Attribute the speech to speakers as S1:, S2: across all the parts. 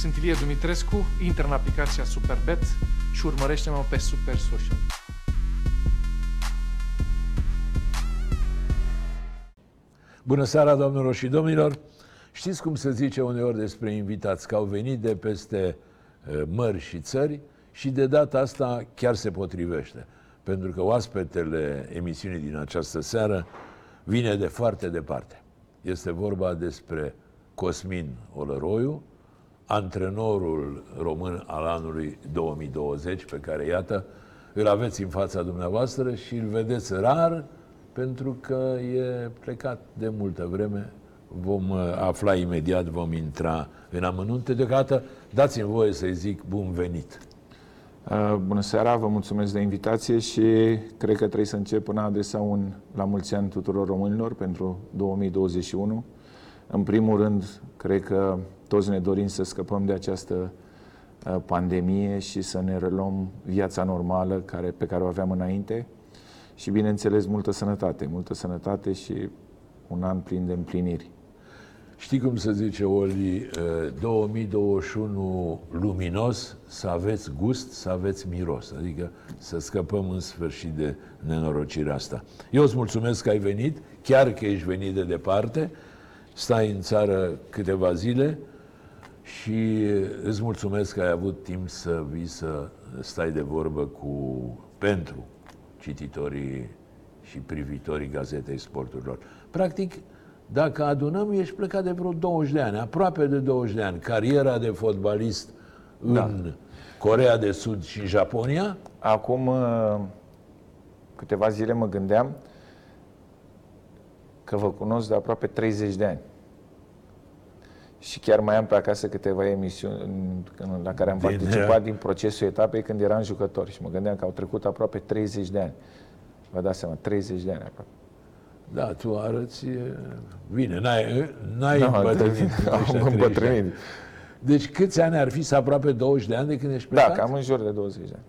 S1: Sunt Ilie Dumitrescu, intră în aplicația Superbet și urmărește-mă pe Super Social.
S2: Bună seara, domnilor și domnilor! Știți cum se zice uneori despre invitați, că au venit de peste uh, mări și țări și de data asta chiar se potrivește. Pentru că oaspetele emisiunii din această seară vine de foarte departe. Este vorba despre Cosmin Olăroiu, antrenorul român al anului 2020, pe care, iată, îl aveți în fața dumneavoastră și îl vedeți rar, pentru că e plecat de multă vreme. Vom uh, afla imediat, vom intra în amănunte. Deocamdată, dați-mi voie să-i zic bun venit.
S3: Uh, bună seara, vă mulțumesc de invitație și cred că trebuie să încep până a adresa un la mulți ani tuturor românilor pentru 2021. În primul rând, cred că toți ne dorim să scăpăm de această uh, pandemie și să ne reluăm viața normală care, pe care o aveam înainte și, bineînțeles, multă sănătate, multă sănătate și un an plin de împliniri.
S2: Știi cum se zice, Oli, 2021 luminos, să aveți gust, să aveți miros, adică să scăpăm în sfârșit de nenorocirea asta. Eu îți mulțumesc că ai venit, chiar că ești venit de departe, stai în țară câteva zile și îți mulțumesc că ai avut timp să vii să stai de vorbă cu, pentru cititorii și privitorii Gazetei Sporturilor. Practic, dacă adunăm, ești plecat de vreo 20 de ani, aproape de 20 de ani. Cariera de fotbalist în da. Corea de Sud și Japonia?
S3: Acum uh, câteva zile mă gândeam că vă cunosc de aproape 30 de ani. Și chiar mai am pe acasă câteva emisiuni la care am Bine. participat din procesul etapei când eram jucător. Și mă gândeam că au trecut aproape 30 de ani. Vă dați seama, 30 de ani aproape.
S2: Da, tu arăți bine, n-ai, n-ai da, îmbătrânit.
S3: Am îmbătrânit.
S2: Deci câți ani ar fi să aproape 20 de ani de când ești
S3: plecat? Da, cam în jur de 20 de ani.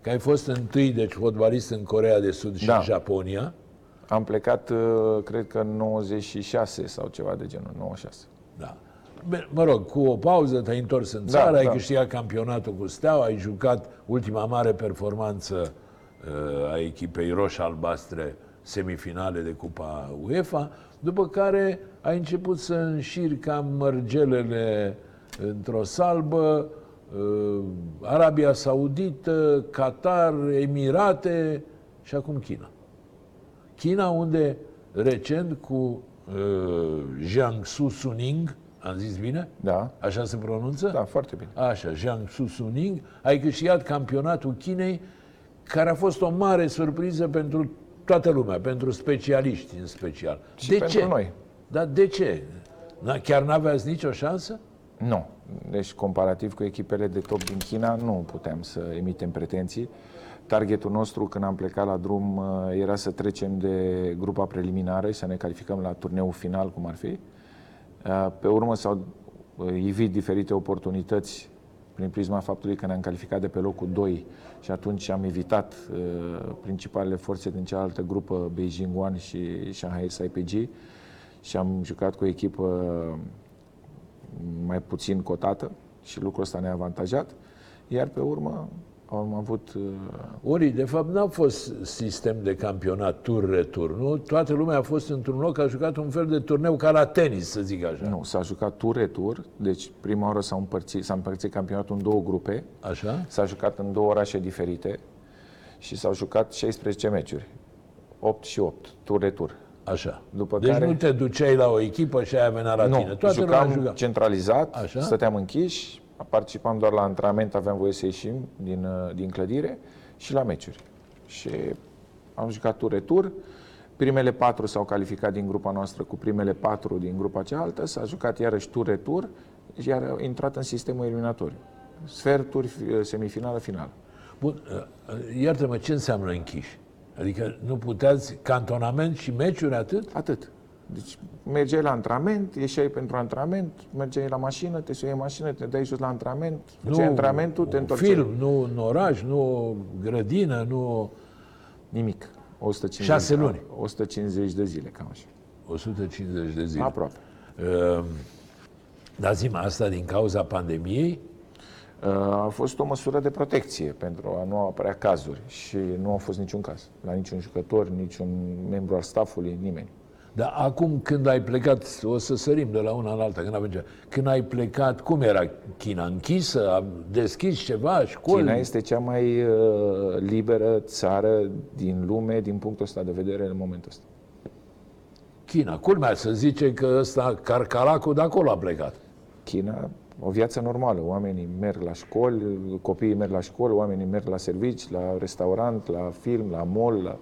S2: Că ai fost întâi, deci fotbalist în Corea de Sud și da. în Japonia.
S3: Am plecat, uh, cred că în 96 sau ceva de genul, 96.
S2: Da. Mă rog, cu o pauză te-ai întors în da, țară, da, ai da. câștigat campionatul cu Steaua, ai jucat ultima mare performanță uh, a echipei roș-albastre semifinale de Cupa UEFA, după care ai început să înșiri cam mărgelele într-o salbă, uh, Arabia Saudită, Qatar, Emirate și acum China. China unde recent cu uh, Jiangsu Suning, am zis bine?
S3: Da.
S2: Așa se pronunță?
S3: Da, foarte bine.
S2: Așa, Jiangsu Suning, ai câștigat campionatul Chinei, care a fost o mare surpriză pentru toată lumea, pentru specialiști în special.
S3: Și
S2: de
S3: pentru
S2: ce?
S3: noi.
S2: Dar de ce? Chiar n-aveați nicio șansă?
S3: Nu. Deci, comparativ cu echipele de top din China, nu puteam să emitem pretenții. Targetul nostru, când am plecat la drum, uh, era să trecem de grupa preliminară și să ne calificăm la turneul final, cum ar fi. Uh, pe urmă s-au uh, ivit diferite oportunități prin prisma faptului că ne-am calificat de pe locul 2 și atunci am evitat uh, principalele forțe din cealaltă grupă, Beijing One și Shanghai SIPG și am jucat cu o echipă mai puțin cotată și lucrul ăsta ne-a avantajat. Iar pe urmă am avut... Uh...
S2: Ori, de fapt, n-a fost sistem de campionat tur-retur, nu? Toată lumea a fost într-un loc, a jucat un fel de turneu ca la tenis, să zic așa.
S3: Nu, s-a jucat tur-retur, deci prima oară s-a împărțit, s-a împărțit campionatul în două grupe.
S2: Așa?
S3: S-a jucat în două orașe diferite și s-au jucat 16 meciuri. 8 și 8, tur-retur.
S2: Așa. După deci care... nu te duceai la o echipă și aia venea la
S3: nu,
S2: tine. Toată
S3: jucam centralizat, Așa? stăteam închiși, participam doar la antrenament, aveam voie să ieșim din, uh, din clădire și la meciuri. Și am jucat tur-retur. Primele patru s-au calificat din grupa noastră cu primele patru din grupa cealaltă, s-a jucat iarăși tur-retur, iar a intrat în sistemul eliminatoriu. Sferturi, uh, semifinală, finală.
S2: Bun, uh, iartă-mă, ce înseamnă închiși? Adică nu puteți cantonament și meciuri atât?
S3: Atât. Deci mergeai la antrenament, ieșeai pentru antrenament, mergeai la mașină, te suiai mașină, te dai jos la antrenament, nu antrenamentul, te întorceai.
S2: film, nu în oraș, nu grădină, nu...
S3: Nimic. 150,
S2: Șase luni.
S3: 150 de zile, cam așa.
S2: 150 de zile.
S3: Aproape.
S2: Uh, Dar zi asta din cauza pandemiei?
S3: Uh, a fost o măsură de protecție pentru a nu apărea cazuri și nu a fost niciun caz. La niciun jucător, niciun membru al staffului, nimeni.
S2: Dar acum când ai plecat, o să sărim de la una la alta, când avem ceva. Când ai plecat, cum era China? Închisă? A deschis ceva? Școli?
S3: China este cea mai uh, liberă țară din lume din punctul ăsta de vedere în momentul ăsta.
S2: China. Culmea să zice că ăsta, carcalacul de acolo a plecat.
S3: China, o viață normală. Oamenii merg la școli, copiii merg la școli, oamenii merg la servici, la restaurant, la film, la mall, la...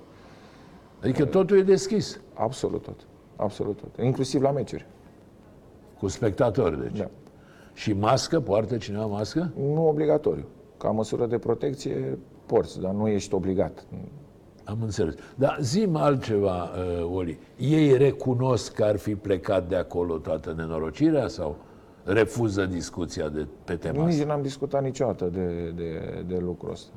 S2: Adică totul e deschis.
S3: Absolut tot. Absolut tot. Inclusiv la meciuri.
S2: Cu spectatori, deci.
S3: Da.
S2: Și mască? Poartă cineva mască?
S3: Nu obligatoriu. Ca măsură de protecție, porți, dar nu ești obligat.
S2: Am înțeles. Dar zi altceva, uh, Oli. Ei recunosc că ar fi plecat de acolo toată nenorocirea sau refuză discuția de, pe tema
S3: Nici
S2: asta?
S3: n-am discutat niciodată de, de, de lucrul ăsta.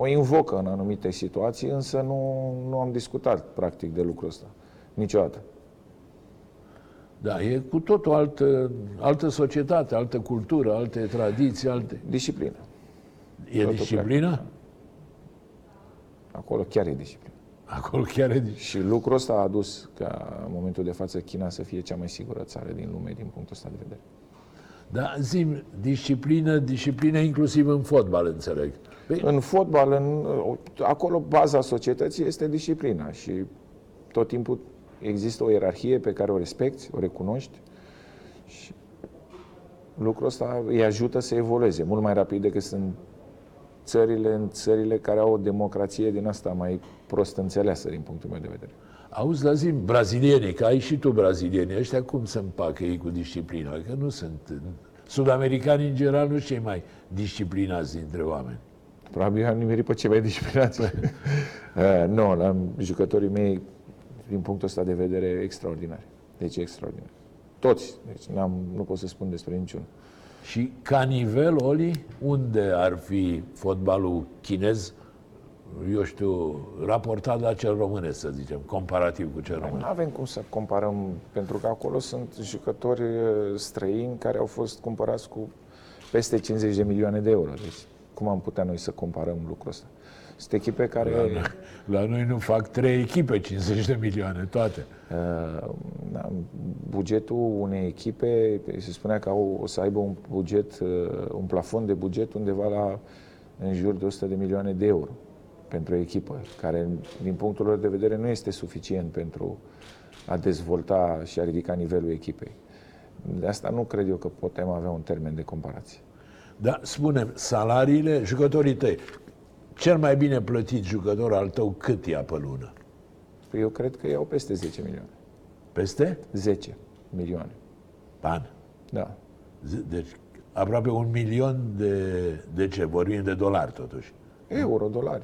S3: O invocă în anumite situații, însă nu, nu am discutat practic de lucrul ăsta. Niciodată.
S2: Da, e cu totul altă, altă societate, altă cultură, alte tradiții, alte...
S3: Disciplină.
S2: E
S3: Totul
S2: disciplină?
S3: Acolo chiar e disciplină.
S2: Acolo chiar e disciplină.
S3: Și lucrul ăsta a adus ca în momentul de față China să fie cea mai sigură țară din lume din punctul ăsta de vedere.
S2: Da, zim, disciplină, disciplină inclusiv în fotbal, înțeleg. Păi,
S3: În fotbal, în, acolo baza societății este disciplina și tot timpul există o ierarhie pe care o respecti, o recunoști și lucrul ăsta îi ajută să evolueze mult mai rapid decât sunt țările în țările care au o democrație din asta mai prost înțeleasă din punctul meu de vedere.
S2: auzi, dar zim, brazilienii, că ai și tu brazilieni, ăștia cum se împacă ei cu disciplina? Că nu sunt... Sud-americanii, în general, nu sunt cei mai disciplinați dintre oameni.
S3: Probabil am nimerit pe cei mai disciplinați. uh, nu, la jucătorii mei, din punctul ăsta de vedere, extraordinari. Deci extraordinar. Toți. Deci n-am, nu pot să spun despre niciunul.
S2: Și ca nivel, Oli, unde ar fi fotbalul chinez, eu știu, raportat la cel românesc, să zicem, comparativ cu cel
S3: Nu
S2: român?
S3: avem cum să comparăm, pentru că acolo sunt jucători uh, străini care au fost cumpărați cu peste 50 de milioane de euro. Deci cum am putea noi să comparăm lucrul ăsta? Sunt echipe care...
S2: La noi nu fac trei echipe 50 de milioane, toate.
S3: Uh, da, bugetul unei echipe, se spunea că au, o să aibă un buget, uh, un plafon de buget undeva la în jur de 100 de milioane de euro pentru o echipă, care din punctul lor de vedere nu este suficient pentru a dezvolta și a ridica nivelul echipei. De asta nu cred eu că putem avea un termen de comparație.
S2: Dar spunem, salariile, jucătorii tăi, cel mai bine plătit jucător al tău cât ia pe lună?
S3: Păi Eu cred că iau peste 10 milioane.
S2: Peste?
S3: 10 milioane.
S2: Ban.
S3: Da.
S2: Z- Deci aproape un milion de, de ce? Vorbim de dolari totuși.
S3: Euro, dolari.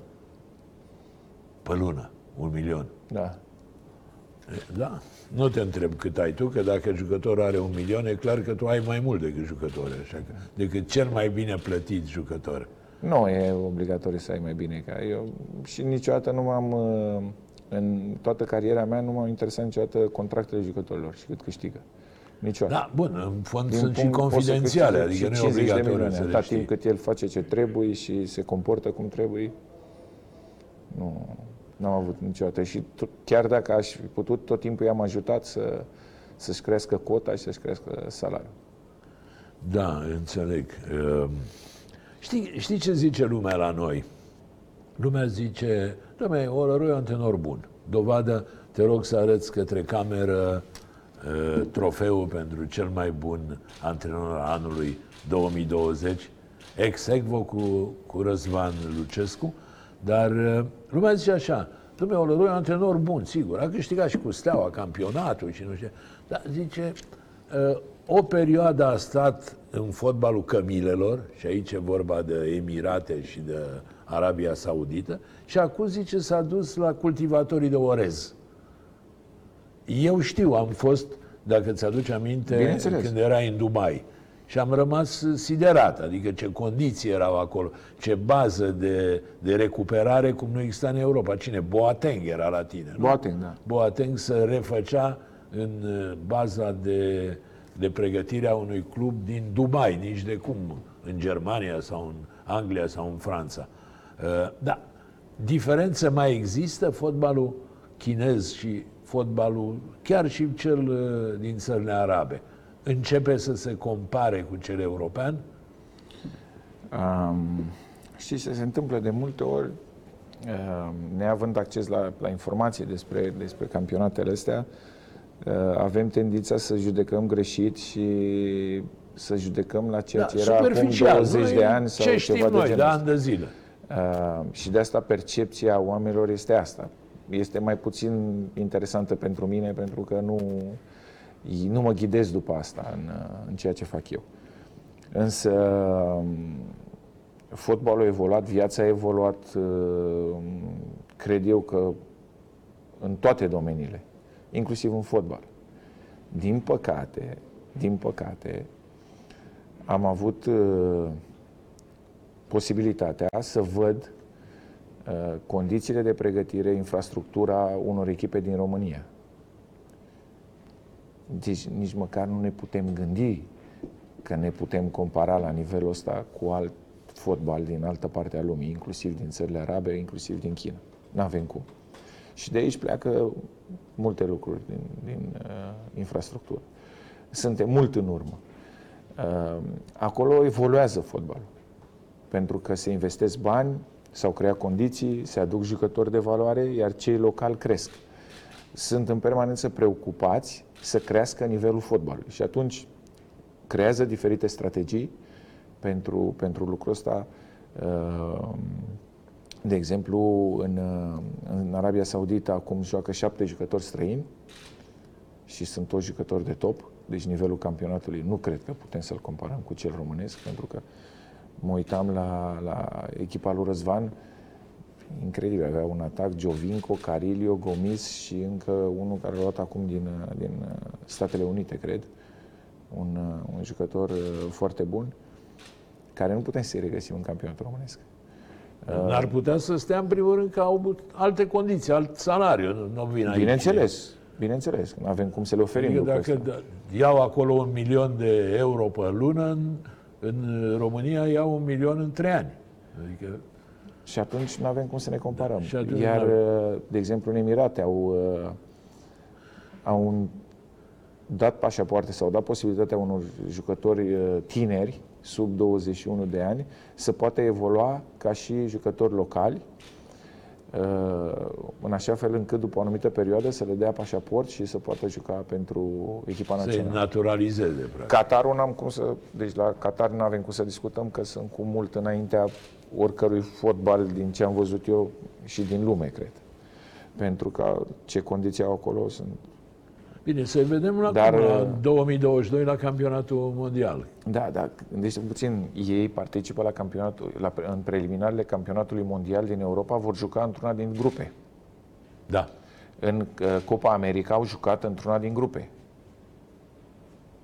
S2: Pe lună. Un milion.
S3: Da.
S2: E, Da. Nu te întreb cât ai tu, că dacă jucătorul are un milion, e clar că tu ai mai mult decât jucători, așa că, decât cel mai bine plătit jucător.
S3: Nu e obligatoriu să ai mai bine ca eu. Și niciodată nu m-am, uh, în toată cariera mea, nu m-au interesat niciodată contractele jucătorilor și cât câștigă. Niciodată.
S2: Da, bun, în fond
S3: Din
S2: sunt și
S3: punct, poți să
S2: confidențiale,
S3: câștige
S2: adică
S3: și
S2: nu e
S3: 50 de
S2: obligatoriu
S3: milioane,
S2: să le
S3: Atât
S2: știi.
S3: timp cât el face ce trebuie și se comportă cum trebuie, nu, n-am avut niciodată. Și tot, chiar dacă aș fi putut, tot timpul i-am ajutat să, să-și crească cota și să-și crească salariul.
S2: Da, înțeleg. Ehm, Știi, știi ce zice lumea la noi? Lumea zice, dom'le, Olăroi e un tenor bun. Dovadă, te rog să arăți către cameră uh, trofeul pentru cel mai bun antrenor al anului 2020, ex aequo cu, cu Răzvan Lucescu, dar uh, lumea zice așa, dom'le, Olăroi e un antrenor bun, sigur, a câștigat și cu Steaua campionatul și nu știu, dar zice, uh, o perioadă a stat în fotbalul cămilelor, și aici e vorba de Emirate și de Arabia Saudită, și acum zice s-a dus la cultivatorii de orez. Eu știu, am fost, dacă ți-aduci aminte,
S3: Bineînțeles.
S2: când erai în Dubai. Și am rămas siderat, adică ce condiții erau acolo, ce bază de, de recuperare, cum nu exista în Europa. Cine? Boateng era la tine, nu?
S3: Boateng, da.
S2: Boateng se refăcea în uh, baza de de pregătire a unui club din Dubai, nici de cum în Germania sau în Anglia sau în Franța. Uh, da, diferență mai există fotbalul chinez și fotbalul, chiar și cel uh, din țările arabe. Începe să se compare cu cel european?
S3: Um, știi ce se întâmplă de multe ori, uh, neavând acces la, la informații despre, despre campionatele astea, uh, avem tendința să judecăm greșit și să judecăm la ceea
S2: Da,
S3: ce era acum
S2: superficial.
S3: 20
S2: Noi
S3: de ani sau
S2: ce
S3: ceva
S2: știm
S3: de
S2: noi,
S3: genul
S2: de
S3: ăsta.
S2: ani de zile.
S3: Uh, și de asta percepția oamenilor este asta. Este mai puțin interesantă pentru mine pentru că nu, nu mă ghidez după asta în, uh, în ceea ce fac eu. Însă um, fotbalul a evoluat, viața a evoluat, uh, cred eu că în toate domeniile, inclusiv în fotbal. Din păcate, din păcate, am avut uh, posibilitatea să văd uh, condițiile de pregătire, infrastructura unor echipe din România. Deci nici măcar nu ne putem gândi că ne putem compara la nivelul ăsta cu alt fotbal din altă parte a lumii, inclusiv din țările arabe, inclusiv din China. N-avem cum. Și de aici pleacă multe lucruri din, din uh, infrastructură. Suntem mult în urmă. Uh, acolo evoluează fotbalul pentru că se investesc bani, s-au creat condiții, se aduc jucători de valoare, iar cei locali cresc. Sunt în permanență preocupați să crească nivelul fotbalului și atunci creează diferite strategii pentru, pentru lucrul ăsta. Uh, De exemplu, în, uh, în Arabia Saudită acum joacă șapte jucători străini și sunt toți jucători de top, deci nivelul campionatului nu cred că putem să-l comparăm cu cel românesc, pentru că mă uitam la, la echipa lui Răzvan, incredibil, avea un atac, Giovinco, Carilio, Gomis și încă unul care l-a luat acum din, din Statele Unite, cred, un, un jucător uh, foarte bun, care nu putem să-i regăsim în campionatul românesc.
S2: N-ar putea să stea în primul rând că au avut alte condiții, alt salariu, nu, nu vin aici.
S3: Bineînțeles, bineînțeles, nu avem cum să le oferim
S2: Adică
S3: lucrul
S2: dacă
S3: ăsta.
S2: da- iau acolo un milion de euro pe lună, în, în România iau un milion în trei ani. Adică
S3: Și atunci nu avem cum să ne comparăm.
S2: și atunci
S3: Iar,
S2: n-ar-
S3: uh, de exemplu, în Emirate au, uh, au un- dat pașapoarte sau au dat posibilitatea unor jucători uh, tineri, sub 21 de ani, să poată evolua ca și jucători locali, uh, în așa fel încât după o anumită perioadă să le dea pașaport și să poată juca pentru echipa
S2: să-i
S3: națională.
S2: naturalizeze, practic.
S3: Qatarul n-am cum să... Deci la Qatar nu avem cum să discutăm că sunt cu mult înaintea oricărui fotbal din ce am văzut eu și din lume, cred. Pentru că ce condiții au acolo sunt...
S2: Bine, să vedem la,
S3: Dar,
S2: Dar, la
S3: uh,
S2: 2022 la campionatul mondial.
S3: Da, da, deci puțin ei participă la campionatul, la, în preliminarele campionatului mondial din Europa, vor juca într-una din grupe.
S2: Da.
S3: În uh, Copa America au jucat într-una din grupe.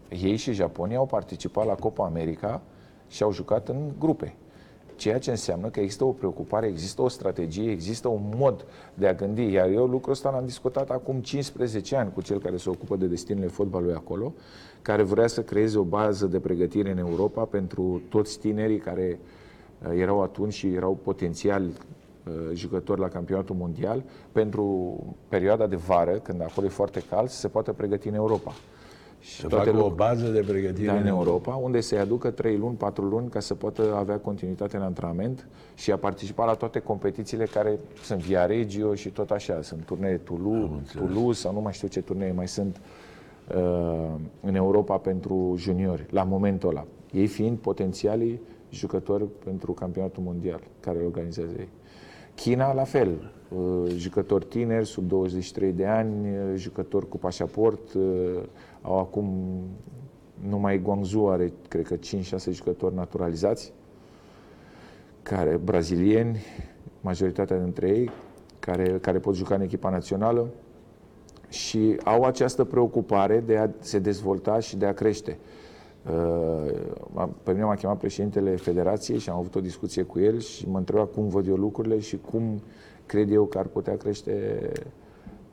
S3: Ei și Japonia au participat la Copa America și au jucat în grupe. Ceea ce înseamnă că există o preocupare, există o strategie, există un mod de a gândi. Iar eu lucrul ăsta l-am discutat acum 15 ani cu cel care se ocupă de destinele fotbalului acolo, care vrea să creeze o bază de pregătire în Europa pentru toți tinerii care uh, erau atunci și erau potențiali uh, jucători la campionatul mondial pentru perioada de vară, când acolo e foarte cald, să se poată pregăti în Europa. Și
S2: Să facă o
S3: lucrurile-
S2: bază de pregătire
S3: da, în Europa, unde să-i aducă 3 luni, 4 luni ca să poată avea continuitate în antrenament și a participa la toate competițiile care sunt via Regio și tot așa. Sunt turnee Toulouse, Toulouse sau nu mai știu ce turnee mai sunt uh, în Europa pentru juniori, la momentul ăla. Ei fiind potențialii jucători pentru campionatul mondial care îl organizează ei. China, la fel, uh, jucători tineri, sub 23 de ani, uh, jucători cu pașaport, uh, au acum numai Guangzhou are, cred că 5-6 jucători naturalizați, care, brazilieni, majoritatea dintre ei, care, care pot juca în echipa națională și au această preocupare de a se dezvolta și de a crește. Uh, Pe mine m-a chemat președintele Federației și am avut o discuție cu el și mă întreba cum văd eu lucrurile și cum cred eu că ar putea crește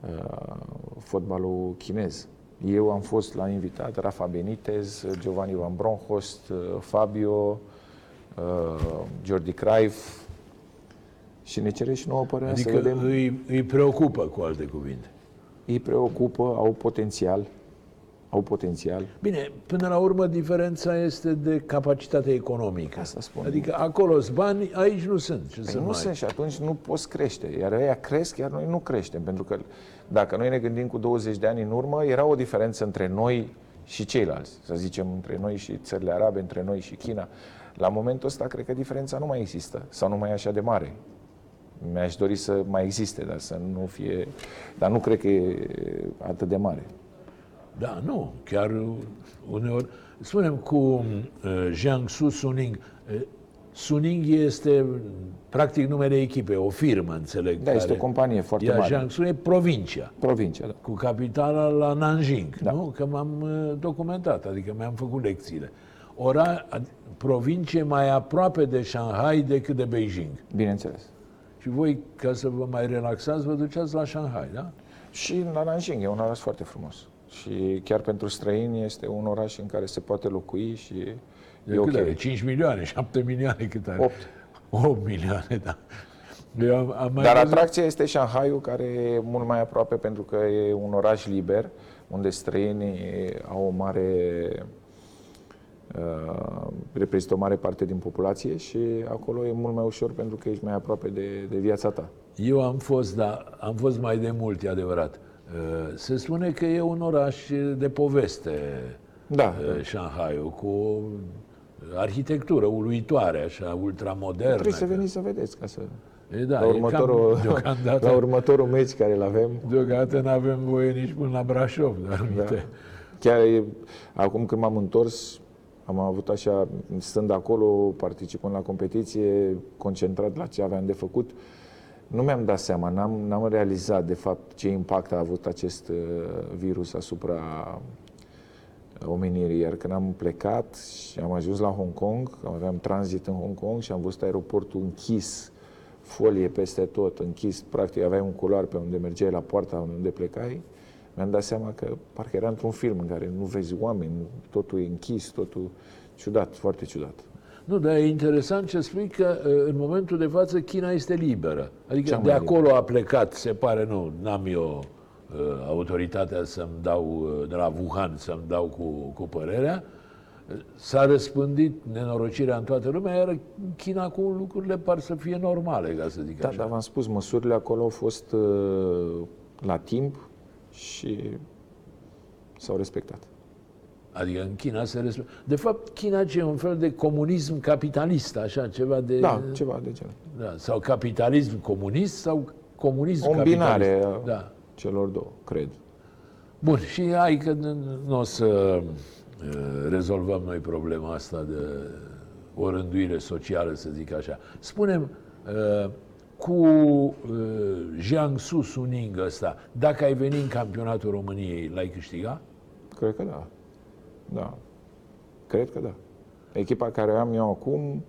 S3: uh, fotbalul chinez. Eu am fost la invitat Rafa Benitez, Giovanni Van Bronckhorst, Fabio, uh, Jordi Cruyff și ne cere și nouă părerea
S2: Adică
S3: să vedem.
S2: îi, îi preocupă, cu alte cuvinte.
S3: Îi preocupă, au potențial, au potențial.
S2: Bine, până la urmă diferența este de capacitate economică.
S3: Asta spun.
S2: Adică acolo sunt bani, aici nu sunt. Ce
S3: Păi
S2: să
S3: nu
S2: mai...
S3: sunt și atunci nu poți crește. Iar ăia cresc, iar noi nu creștem. Pentru că dacă noi ne gândim cu 20 de ani în urmă, era o diferență între noi și ceilalți. Să zicem, între noi și țările arabe, între noi și China. La momentul ăsta, cred că diferența nu mai există. Sau nu mai e așa de mare. Mi-aș dori să mai existe, dar să nu fie... Dar nu cred că e atât de mare.
S2: Da, nu, chiar uneori. Spunem cu uh, Jiangsu Suning. Uh, Suning este practic numele echipei, o firmă, înțeleg.
S3: Da, este o companie foarte
S2: Iar
S3: mare.
S2: Jiangsu e provincia,
S3: Provincia, da.
S2: cu capitala la Nanjing,
S3: Da.
S2: nu? Că m-am uh, documentat, adică mi-am făcut lecțiile. Ora, ad- provincie mai aproape de Shanghai decât de Beijing.
S3: Bineînțeles.
S2: Și voi, ca să vă mai relaxați, vă duceați la Shanghai, da?
S3: Și la Nanjing e un oraș foarte frumos. Și chiar pentru străini este un oraș în care se poate locui și
S2: De
S3: e
S2: cât
S3: ok.
S2: are? 5 milioane, 7 milioane cât are?
S3: Opt.
S2: 8 milioane, da. Eu am, am mai
S3: Dar
S2: văzut-
S3: atracția este Shanghaiul, care e mult mai aproape pentru că e un oraș liber, unde străinii au o mare uh, reprezintă o mare parte din populație și acolo e mult mai ușor pentru că ești mai aproape de, de viața ta.
S2: Eu am fost, da, am fost mai de mult, e adevărat. Uh, Se spune că e un oraș de poveste,
S3: Da,
S2: uh, Shanghaiul, cu o arhitectură uluitoare, așa, ultramodernă.
S3: trebuie să veniți să vedeți ca să...
S2: E, da,
S3: la,
S2: e
S3: următorul,
S2: cam, deocamdată,
S3: la următorul meci care îl avem,
S2: deocamdată nu avem voie nici până la Brașov, dar
S3: Da.
S2: uite.
S3: Chiar e, acum când m-am întors, am avut așa, stând acolo, participând la competiție, concentrat la ce aveam de făcut, nu mi-am dat seama, n-am, n-am realizat de fapt ce impact a avut acest uh, virus asupra omenirii. Iar când am plecat și am ajuns la Hong Kong, aveam tranzit în Hong Kong și am văzut aeroportul închis, folie peste tot, închis, practic aveai un culoar pe unde mergeai la poarta unde plecai, mi-am dat seama că parcă era într-un film în care nu vezi oameni, totul e închis, totul ciudat, foarte ciudat.
S2: Nu, dar e interesant ce spui că uh, în momentul de față China este liberă. Adică
S3: Cea
S2: de
S3: mai
S2: acolo a plecat, se pare, nu, n-am eu uh, autoritatea să-mi dau, uh, de la Wuhan să-mi dau cu, cu părerea, Uh, s-a răspândit nenorocirea în toată lumea, iar în China cu lucrurile par să fie normale, ca să zic
S3: Da,
S2: așa.
S3: dar v-am spus, măsurile acolo au fost uh, la timp și s-au respectat.
S2: Adică în China se respectă. De fapt, China ce e un fel de comunism capitalist, așa, ceva de...
S3: Da, ceva de genul.
S2: da sau capitalism comunist sau comunism
S3: O
S2: capitalist.
S3: îmbinare a
S2: Da.
S3: Celor două, cred.
S2: Bun, și hai că nu o să uh, rezolvăm noi problema asta de o rânduire socială, să zic așa. Spunem, uh, cu uh, Jiangsu Suning ăsta, dacă ai venit în campionatul României, l-ai câștigat?
S3: Cred că da. Da. Cred că da. Echipa care am eu acum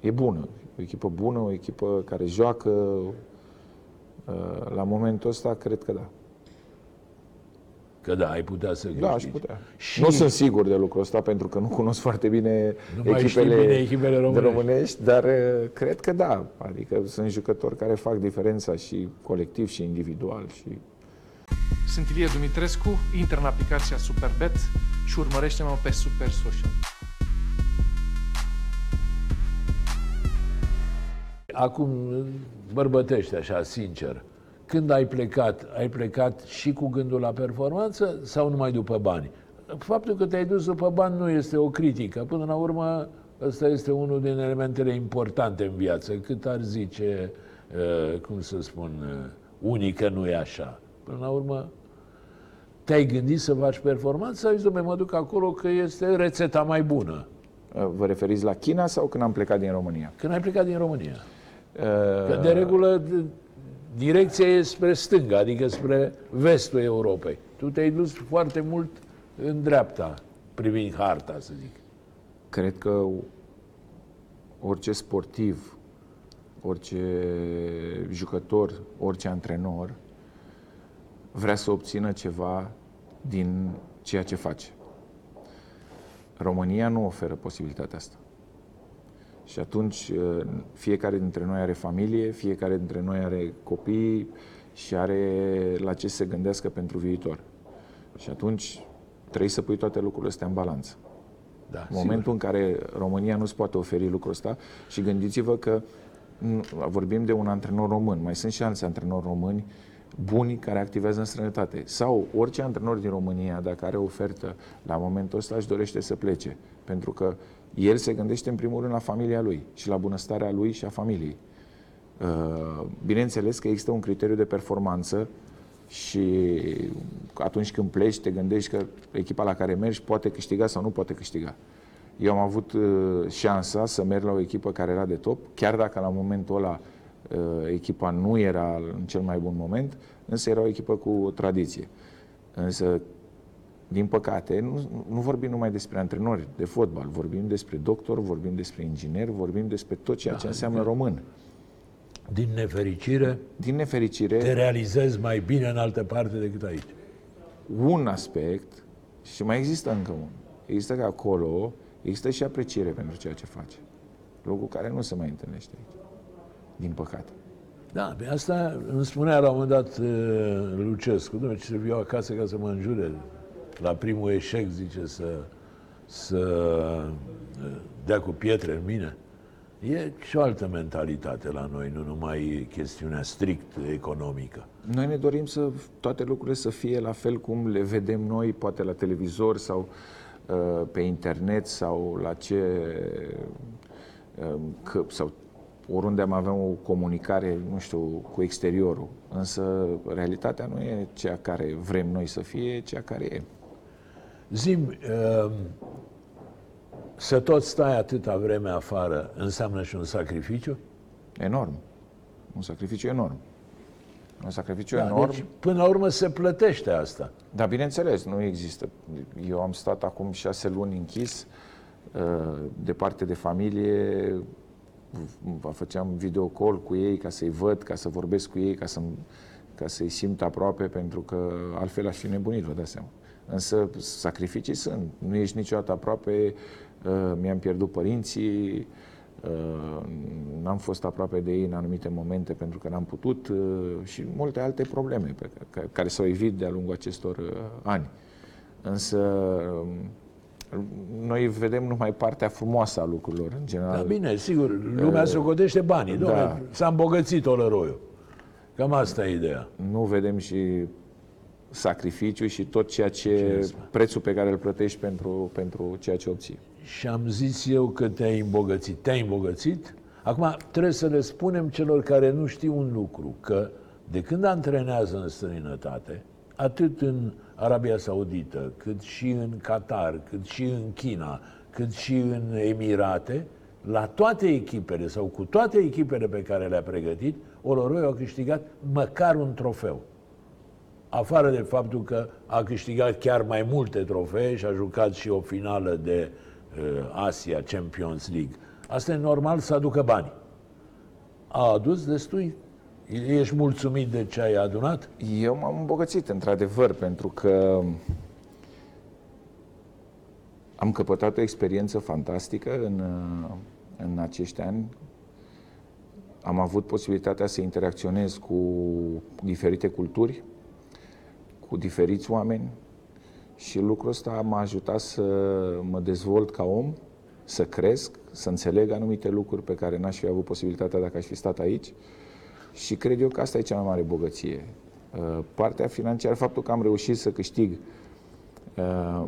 S3: e bună. O echipă bună, o echipă care joacă. Uh, La momentul ăsta, cred că da.
S2: Că da, ai putea să câștigi.
S3: Da, aș putea.
S2: Și
S3: Nu sunt sigur de lucrul ăsta, pentru că nu cunosc foarte bine
S2: Nu mai știi
S3: echipele,
S2: bine echipele românești.
S3: românești, dar uh, cred că da. Adică sunt jucători care fac diferența și colectiv și individual. Și
S1: Sunt Ilie Dumitrescu, intră în aplicația Superbet și urmărește-mă pe Super Social.
S2: Acum, bărbătește așa, sincer, când ai plecat, ai plecat și cu gândul la performanță sau numai după bani? Faptul că te-ai dus după bani nu este o critică. Până la urmă, ăsta este unul din elementele importante în viață. Cât ar zice, uh, cum să spun, uh, unii că nu e așa. Până la urmă, te-ai gândit să faci performanță sau ai zis, "Dom'le, mă duc acolo că este rețeta mai bună?
S3: uh, vă referiți la China sau când am plecat din România?
S2: Când ai plecat din România.
S3: Uh,
S2: Că de regulă d- direcția e spre stânga, adică spre vestul Europei. Tu te-ai dus foarte mult în dreapta, privind harta, să zic.
S3: Cred că orice sportiv, orice jucător, orice antrenor vrea să obțină ceva din ceea ce face. România nu oferă posibilitatea asta. Și atunci uh, fiecare dintre noi are familie, fiecare dintre noi are copii și are la ce se gândească pentru viitor. Și atunci trebuie să pui toate lucrurile astea în balanță. Da, în momentul în care România nu-ți poate oferi lucrul ăsta și gândiți-vă că vorbim de un antrenor român, mai sunt și alți antrenori români buni care activează în străinătate. Sau orice antrenor din România, dacă are ofertă la momentul ăsta, își dorește să plece. Pentru că el se gândește în primul rând la familia lui și la bunăstarea lui și a familiei. Uh, bineînțeles că există un criteriu de performanță și atunci când pleci te gândești că echipa la care mergi poate câștiga sau nu poate câștiga. Eu am avut uh, șansa să merg la o echipă care era de top, chiar dacă la momentul ăla uh, echipa nu era în cel mai bun moment, însă era o echipă cu tradiție. Însă, din păcate, nu, nu vorbim numai despre antrenori de fotbal, vorbim despre doctor, vorbim despre inginer, vorbim despre tot ceea ce da, înseamnă român.
S2: Din nefericire,
S3: din nefericire,
S2: te realizezi mai bine în altă parte decât aici.
S3: Un aspect, și mai există încă unul, există că acolo există și apreciere pentru ceea ce face. Lucru care nu se mai întâlnește aici. Din păcate.
S2: Da, pe asta îmi spunea la un moment dat uh, Lucescu, domnule, ce să viu acasă ca să mă înjure la primul eșec, zice, să, să uh, dea cu pietre în mine. E și o altă mentalitate la noi, nu numai chestiunea strict economică.
S3: Noi ne dorim să toate lucrurile să fie la fel cum le vedem noi, poate la televizor sau uh, pe internet sau la ce uh, că, sau oriunde am avea o comunicare, nu știu, cu exteriorul. Însă realitatea nu e cea care vrem noi să fie, cea care e.
S2: Zim, uh, să tot stai atâta vreme afară înseamnă și un sacrificiu?
S3: Enorm. Un sacrificiu enorm. Un sacrificiu da, enorm. Deci,
S2: până la urmă se plătește asta.
S3: Da, bineînțeles, nu există. Eu am stat acum șase luni închis, uh, departe de familie, făceam video call cu ei ca să-i văd, ca să vorbesc cu ei, ca, să ca să-i simt aproape, pentru că altfel aș fi nebunit, vă dați seama. Însă sacrificii sunt. Nu ești niciodată aproape, Uh, mi-am pierdut părinții, uh, n-am fost aproape de ei în anumite momente pentru că n-am putut uh, și multe alte probleme pe care, care s-au evit de-a lungul acestor ani. Însă noi vedem numai partea frumoasă a lucrurilor, în general. Da,
S2: bine, sigur, lumea se godește banii, da. s-a îmbogățit Olăroiu. Cam asta e ideea.
S3: Nu vedem și sacrificiu și tot ceea ce, prețul pe care îl plătești pentru, pentru ceea ce obții
S2: și am zis eu că te-ai îmbogățit. Te-ai îmbogățit? Acum trebuie să le spunem celor care nu știu un lucru, că de când antrenează în străinătate, atât în Arabia Saudită, cât și în Qatar, cât și în China, cât și în Emirate, la toate echipele sau cu toate echipele pe care le-a pregătit, Oloroi a câștigat măcar un trofeu. Afară de faptul că a câștigat chiar mai multe trofee și a jucat și o finală de uh, Uh, Asia Champions League. Asta e normal să aducă bani. A adus destui? Ești mulțumit de ce ai adunat?
S3: Eu m-am îmbogățit, într-adevăr, pentru că am căpătat o experiență fantastică în, uh, în acești ani. Am avut posibilitatea să interacționez cu diferite culturi, cu diferiți oameni, și lucrul ăsta m-a ajutat să mă dezvolt ca om, să cresc, să înțeleg anumite lucruri pe care n-aș fi avut posibilitatea dacă aș fi stat aici. Și cred eu că asta e cea mai mare bogăție. Uh, partea financiară, faptul că am reușit să câștig uh,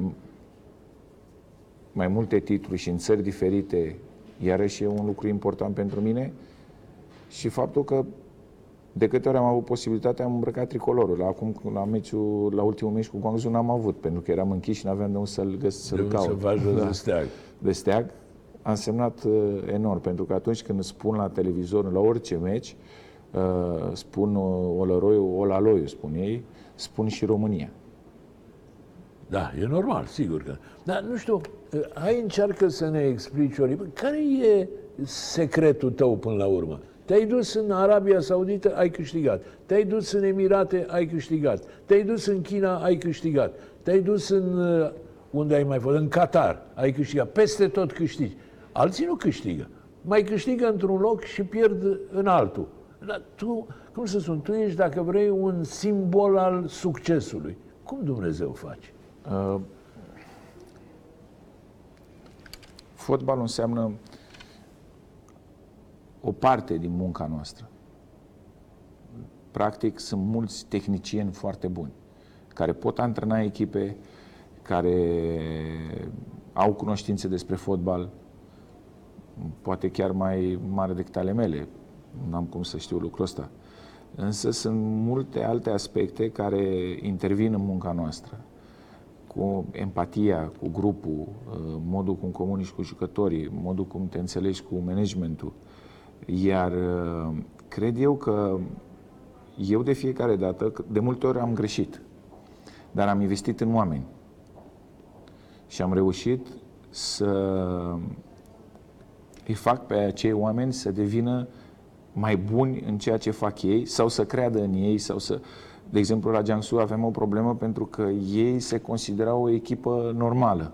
S3: mai multe titluri și în țări diferite, iarăși e un lucru important pentru mine. Și faptul că de câte ori am avut posibilitatea, am îmbrăcat tricolorul. La, acum, la, meciul, la ultimul meci cu Guangzhou n-am avut, pentru că eram închis și nu aveam de unde să-l găs, să-l
S2: caut. Să faci da. de steag.
S3: De steag. A însemnat uh, enorm, pentru că atunci când spun la televizor, la orice meci, uh, spun uh, Olăroiu, Olaloiu, spun ei, spun și România.
S2: Da, e normal, sigur că. Dar nu știu, uh, hai încearcă să ne explici, Ori, care e secretul tău până la urmă? Te-ai dus în Arabia Saudită, ai câștigat. Te-ai dus în Emirate, ai câștigat. Te-ai dus în China, ai câștigat. Te-ai dus în... uh, Unde ai mai fost? În Qatar, ai câștigat. Peste tot câștigi. Alții nu câștigă. Mai câștigă într-un loc și pierd în altul. Dar tu, cum să spun, tu ești, dacă vrei, un simbol al succesului. Cum Dumnezeu face?
S3: Uh, fotbalul înseamnă o parte din munca noastră. Practic, sunt mulți tehnicieni foarte buni care pot antrena echipe, care au cunoștințe despre fotbal, poate chiar mai mare decât ale mele. N-am cum să știu lucrul ăsta. Însă sunt multe alte aspecte care intervin în munca noastră. Cu empatia, cu grupul, uh, modul cum comunici cu jucătorii, modul cum te înțelegi cu managementul. Iar uh, cred eu că eu de fiecare dată, de multe ori am greșit, dar am investit în oameni. Și am reușit să îi fac pe acei oameni să devină mai buni în ceea ce fac ei sau să creadă în ei sau să... De exemplu, la Jiangsu avem o problemă pentru că ei se considerau o echipă normală.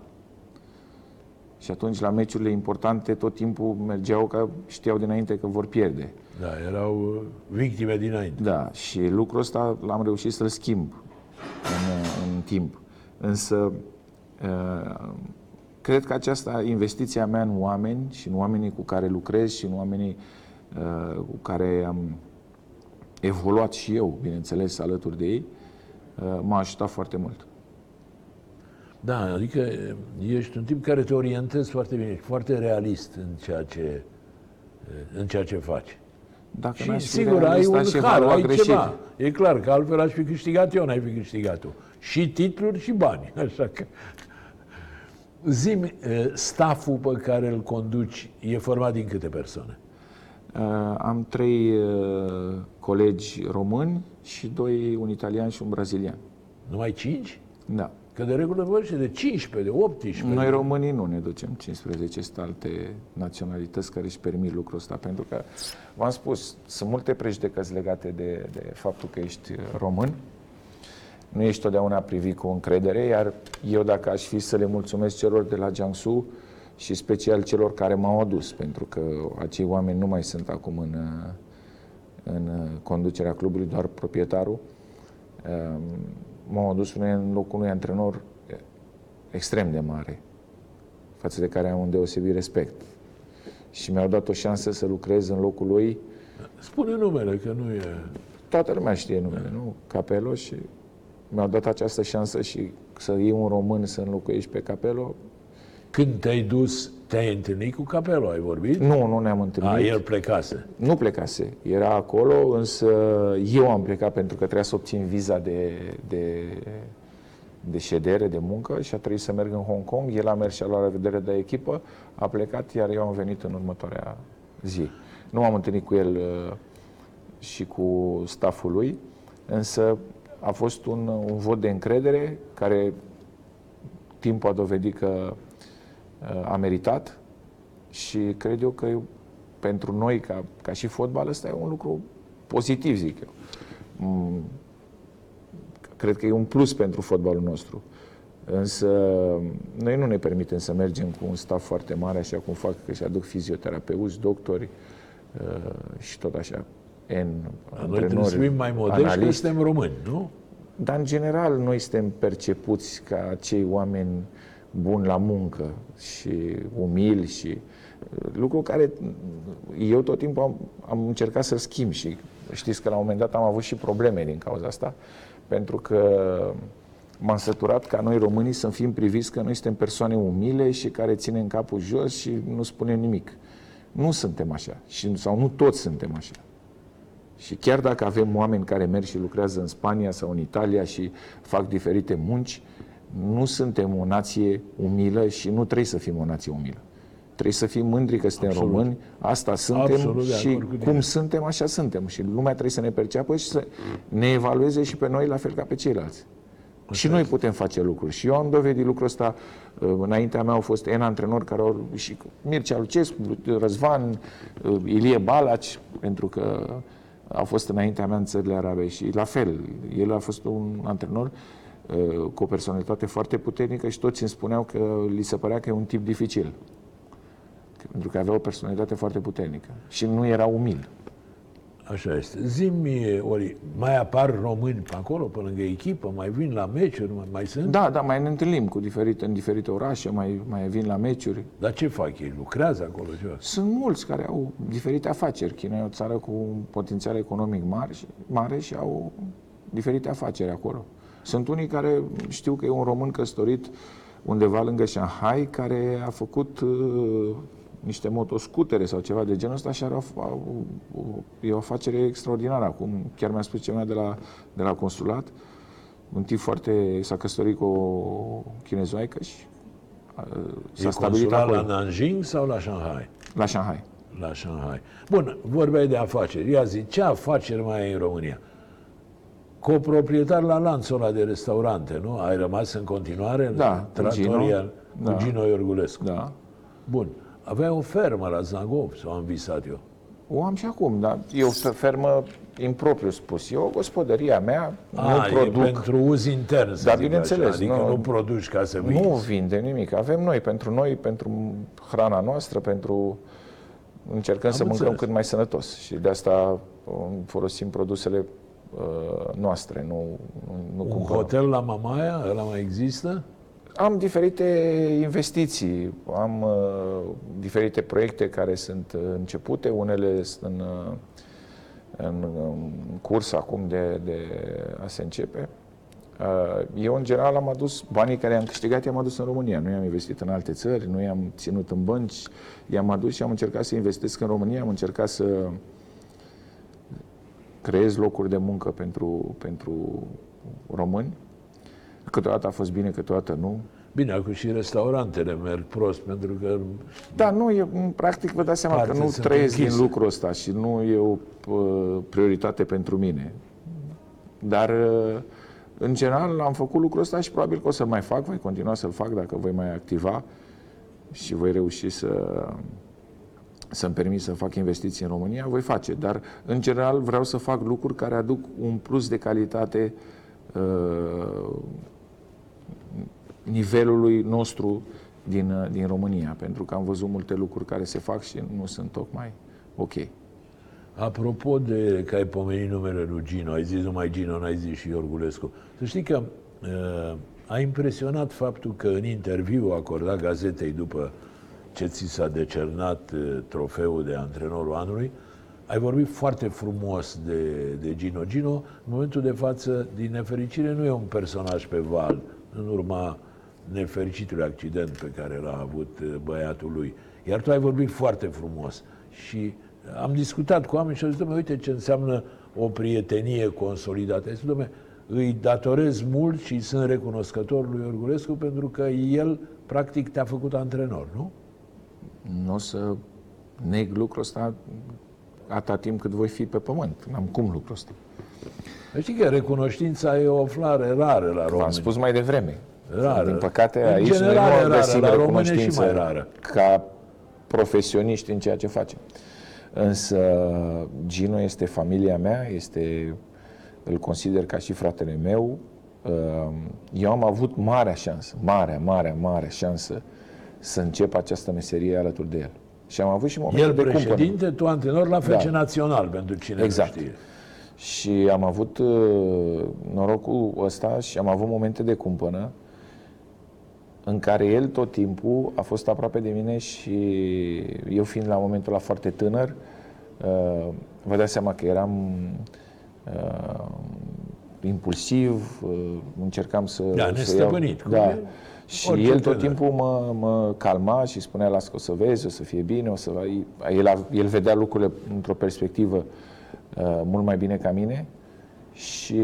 S3: Și atunci, la meciurile importante, tot timpul mergeau că știau dinainte că vor pierde.
S2: Da, erau uh, victime dinainte.
S3: Da, și lucrul ăsta l-am reușit să-l schimb în, în timp. Însă, uh, cred că aceasta, investiția mea în oameni și în oamenii cu care lucrez și în oamenii uh, cu care am evoluat și eu, bineînțeles, alături de ei, uh, m-a ajutat foarte mult.
S2: Da, adică ești un tip care te orientezi foarte bine, ești foarte realist în ceea ce, în ceea ce faci.
S3: Dacă
S2: Și
S3: n-aș fi
S2: sigur, ai
S3: realist,
S2: un
S3: aș fi
S2: har,
S3: evaluat
S2: ai
S3: greșit.
S2: ceva. E clar că altfel aș fi câștigat eu, n-ai fi câștigat tu. Și titluri și bani. Așa că... Zimi, staful pe care îl conduci e format din câte persoane?
S3: Uh, am trei uh, colegi români și doi, un italian și un brazilian.
S2: Numai cinci?
S3: Da.
S2: Că de regulă vorbește de 15, de 18.
S3: Noi românii nu ne ducem 15, sunt alte naționalități care își permit lucrul ăsta, pentru că, v-am spus, sunt multe prejudecăți legate de, de faptul că ești român, nu ești totdeauna privit cu încredere, iar eu dacă aș fi să le mulțumesc celor de la Jiangsu și special celor care m-au adus, pentru că acei oameni nu mai sunt acum în, în conducerea clubului, doar proprietarul, um, m-au adus în locul unui antrenor extrem de mare, față de care am un deosebit respect. Și mi-au dat o șansă să lucrez în locul lui.
S2: Spune numele, că nu e...
S3: Toată lumea știe numele, nu? Capelo și mi-au dat această șansă și să iei un român să înlocuiești pe Capelo.
S2: Când te-ai dus, te-ai întâlnit cu Capelo, ai vorbit?
S3: Nu, nu ne-am întâlnit.
S2: A, el plecase.
S3: Nu plecase. Era acolo, însă eu am plecat pentru că trebuia să obțin viza de, de, de ședere, de muncă și a trebuit să merg în Hong Kong. El a mers și a luat la vedere de echipă, a plecat, iar eu am venit în următoarea zi. Nu m-am întâlnit cu el uh, și cu staful lui, însă a fost un, un vot de încredere care timpul a dovedit că uh, a meritat și cred eu că pentru noi, ca, ca și fotbal, ăsta e un lucru pozitiv, zic eu. Mm, Cred că e un plus pentru fotbalul nostru. Însă noi nu ne permitem să mergem cu un staff foarte mare, așa cum fac că și aduc fizioterapeuți, doctori uh, și tot așa. N,
S2: Noi trebuie să fim mai modești că
S3: analiști.
S2: suntem români, nu?
S3: Dar, în general, noi suntem percepuți ca cei oameni buni la muncă și umili și uh, lucru care eu tot timpul am, am încercat să-l schimb și știți că la un moment dat am avut și probleme din cauza asta, pentru că m-am săturat ca noi românii să fim priviți că noi suntem persoane umile și care ținem capul jos și nu spunem nimic. Nu suntem așa, și, sau nu toți suntem așa. Și chiar dacă avem oameni care merg și lucrează în Spania sau în Italia și fac diferite munci, nu suntem o nație umilă și nu trebuie să fim o nație umilă. Trebuie să fim mândri că suntem
S2: Absolut.
S3: români, asta suntem
S2: Absolut de
S3: și
S2: acord cu tine.
S3: cum suntem, așa suntem. Și lumea trebuie să ne perceapă și să ne evalueze și pe noi la fel ca pe ceilalți. Și noi putem face lucruri. Și eu am dovedit lucrul ăsta. Uh, Înaintea mea au fost N antrenori care au și Mircea Lucescu, Răzvan, uh, Ilie Balaci, pentru că au fost înaintea mea în țările arabe și la fel, el a fost un antrenor uh, cu o personalitate foarte puternică și toți îmi spuneau că li se părea că e un tip dificil. Pentru că avea o personalitate foarte puternică și nu era umil.
S2: Așa este. Zimi, ori mai apar români pe acolo, pe lângă echipă, mai vin la meciuri, mai, mai sunt?
S3: Da, da, mai ne întâlnim cu diferite, în diferite orașe, mai, mai vin la meciuri.
S2: Dar ce fac ei? Lucrează acolo ceva?
S3: Sunt mulți care au diferite afaceri. China e o țară cu un potențial economic mare și, mare și au diferite afaceri acolo. Sunt unii care știu că e un român căsătorit undeva lângă Shanghai care a făcut uh, niște motoscutere sau ceva de genul ăsta și are o, o, o, e o afacere extraordinară. Acum chiar mi-a spus ceva de la, de la consulat. Un tip foarte... s-a căsătorit cu o chinezoaică și uh, s-a
S2: E
S3: stabilit
S2: consulat
S3: acolo.
S2: la Nanjing sau la Shanghai?
S3: La Shanghai.
S2: La Shanghai. Bun, vorbeai de afaceri. Ia zi, ce afaceri mai ai în România? Coproprietar la lanțul ăla de restaurante, nu? Ai rămas în continuare?
S3: Da,
S2: în
S3: cu
S2: Trattoria,
S3: Gino.
S2: cu
S3: Da.
S2: Gino Iorgulescu.
S3: Da.
S2: Bun. Aveai o fermă la Zagov, sau am visat eu?
S3: O am și acum, dar e o fermă impropriu spus. E o gospodărie a mea,
S2: A,
S3: nu
S2: e
S3: produc,
S2: pentru uz intern, să
S3: Da,
S2: zic
S3: bineînțeles,
S2: Așa. Adică nu,
S3: nu-
S2: produci ca să vinzi.
S3: nu vinde nimic. Avem noi, pentru noi, pentru hrana noastră, pentru... Încercăm să mâncăm
S2: înțeles.
S3: cât mai sănătos și de asta um, folosim produsele uh, noastre, nu, nu, nu
S2: Un
S3: cumpărăm.
S2: hotel la Mamaia, ăla mai există?
S3: Am diferite investiții, am uh, diferite proiecte care sunt uh, începute, unele sunt în, uh, în, în curs acum de, de a se începe. Uh, eu, în general, am adus banii care i-am câștigat, i-am adus în România. Nu i-am investit în alte țări, nu i-am ținut în bănci, i-am adus și am încercat să investesc în România, am încercat să creez locuri de muncă pentru, pentru români. Câteodată a fost bine, câteodată nu.
S2: Bine, acum și restaurantele merg prost, pentru că
S3: Da, nu, e, practic vă dați seama
S2: Parte
S3: că nu
S2: sunt
S3: trăiesc
S2: închise.
S3: din lucrul ăsta și nu e o uh, prioritate pentru mine. Dar, uh, în general, am făcut lucrul ăsta și probabil că o să-l mai fac, voi continua să-l fac dacă voi mai activa și voi reuși să să-mi permit să fac investiții în România, voi face. Dar, în general, vreau să fac lucruri care aduc un plus de calitate uh, nivelului nostru din, uh, din România, pentru că am văzut multe lucruri care se fac și nu sunt tocmai ok.
S2: Apropo de că ai pomenit numele lui Gino, ai zis numai Gino, n-ai zis și Iorgulescu. Să știi că uh, a impresionat faptul că în interviu acordat gazetei după ce ți s-a decernat uh, trofeul de antrenorul anului, ai vorbit foarte frumos de, de Gino. Gino, în momentul de față, din nefericire, nu e un personaj pe val, în urma nefericitului accident pe care l-a avut uh, băiatul lui. Iar tu ai vorbit foarte frumos și am discutat cu oameni și au zis, "Dom'le, uite ce înseamnă o prietenie consolidată. Zic, dom'le, îi datorez mult și sunt recunoscător lui Iorgulescu pentru că el, practic, te-a făcut antrenor, nu?
S3: Nu o să neg lucrul ăsta atâta timp cât voi fi pe pământ. N-am cum lucrul ăsta.
S2: Știi că recunoștința e o flare rară la
S3: V-am
S2: români.
S3: spus mai devreme.
S2: Rară.
S3: Din păcate,
S2: În
S3: aici
S2: general
S3: noi
S2: e
S3: nu
S2: rară,
S3: găsim
S2: la români e și
S3: recunoștință
S2: mai rară.
S3: ca profesioniști în ceea ce facem. Însă Gino este familia mea, este, îl consider ca și fratele meu. Eu am avut marea șansă, marea, marea, mare șansă să încep această meserie alături de el. Și am avut și momente
S2: El
S3: de cumpănă.
S2: președinte, tu antrenor la FC
S3: Da.
S2: Național, pentru cine
S3: Exact.
S2: nu știe.
S3: Și am avut uh, norocul ăsta și am avut momente de cumpănă în care el tot timpul a fost aproape de mine și eu fiind la momentul ăla foarte tânăr, uh, vă dați seama că eram uh, impulsiv, uh, încercam să...
S2: Da,
S3: să
S2: nestăpânit, cum
S3: Da.
S2: e
S3: Și
S2: orice
S3: el tot
S2: tânăr.
S3: timpul mă, mă calma și spunea, las că o să vezi, o să fie bine, o să... El, a- el vedea lucrurile într-o perspectivă uh, mult mai bine ca mine și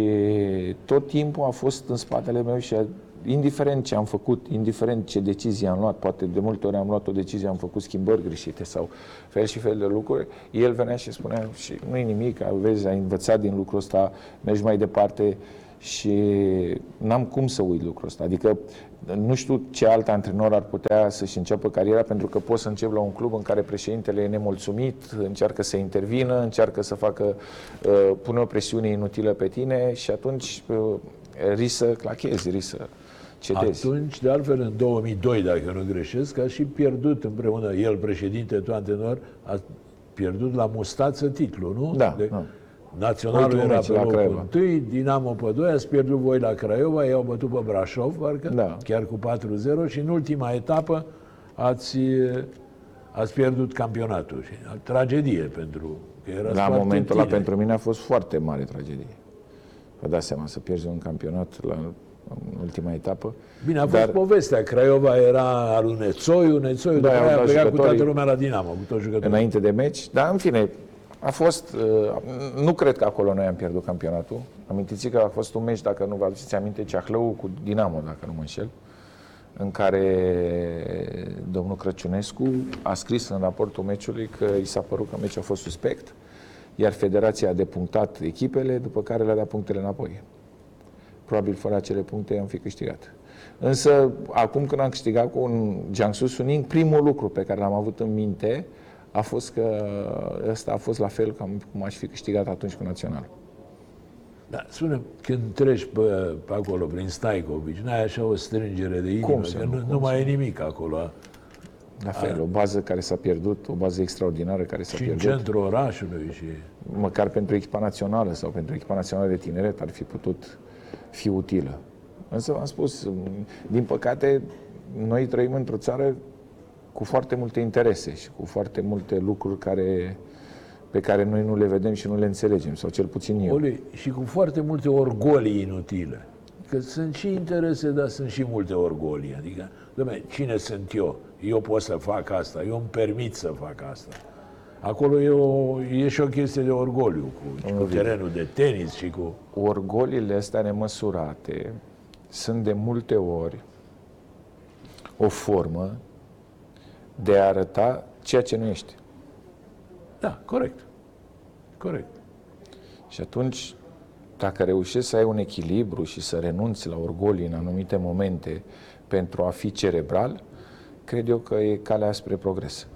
S3: tot timpul a fost în spatele meu și a, indiferent ce am făcut, indiferent ce decizie am luat, poate de multe ori am luat o decizie, am făcut schimbări greșite sau fel și fel de lucruri, el venea și spunea și nu-i nimic, vezi, ai învățat din lucrul ăsta, mergi mai departe și n-am cum să uit lucrul ăsta. Adică nu știu ce alt antrenor ar putea să-și înceapă cariera, pentru că poți să încep la un club în care președintele e nemulțumit, încearcă să intervină, încearcă să facă, uh, pune o presiune inutilă pe tine și atunci uh, risc să clachezi, risc să cedezi.
S2: Atunci, de altfel, în 2002, dacă nu greșesc, a și pierdut împreună, el președinte, tu antrenor, a pierdut la mustață titlul, nu?
S3: Da, de, da.
S2: Naționalul Ultimul era pe locul întâi, Dinamo pe 2, ați pierdut voi la Craiova, i-au bătut pe Brașov, parcă, da. chiar cu 4-0 și în ultima etapă ați, ați pierdut campionatul. Și, tragedie pentru că era
S3: La momentul ăla pentru mine a fost foarte mare tragedie. Vă dați seama să pierzi un campionat la în ultima etapă.
S2: Bine, a fost dar... povestea. Craiova era al lui Nețoiu, Nețoiu da, după aia a plecat cu toată lumea la Dinamo, cu toți jucătorii.
S3: Înainte de meci, dar în fine, a fost, uh, nu cred că acolo noi am pierdut campionatul. Amintiți că a fost un meci, dacă nu vă aduceți aminte, Ceahlău cu Dinamo, dacă nu mă înșel, în care domnul Crăciunescu a scris în raportul meciului că i s-a părut că meciul a fost suspect, iar federația a depunctat echipele, după care le-a dat punctele înapoi. Probabil fără acele puncte am fi câștigat. Însă, acum când am câștigat cu un Jiangsu Suning, primul lucru pe care l-am avut în minte a fost că ăsta a fost la fel cam cum aș fi câștigat atunci cu Național.
S2: Da, spune, când treci pe, pe acolo, prin Staicovici, n-ai așa o strângere de inimă, cum că nu, nu mai e nimic acolo.
S3: La fel, a, o bază care s-a pierdut, o bază extraordinară care s-a pierdut.
S2: Și în centrul orașului și...
S3: Măcar pentru echipa națională sau pentru echipa națională de tineret ar fi putut fi utilă. Însă am spus, din păcate, noi trăim într-o țară cu foarte multe interese și cu foarte multe lucruri care, pe care noi nu le vedem și nu le înțelegem, sau cel puțin eu.
S2: Oli, și cu foarte multe orgolii inutile. Că sunt și interese, dar sunt și multe orgolii. Adică, dom'le, cine sunt eu? Eu pot să fac asta, eu îmi permit să fac asta. Acolo e, o, e și o chestie de orgoliu cu, cu terenul de tenis și cu...
S3: Orgoliile astea nemăsurate sunt de multe ori o formă de a arăta ceea ce nu ești.
S2: Da, corect. Corect.
S3: Și atunci, dacă reușești să ai un echilibru și să renunți la orgolii în anumite momente pentru a fi cerebral, cred eu că e calea spre progres.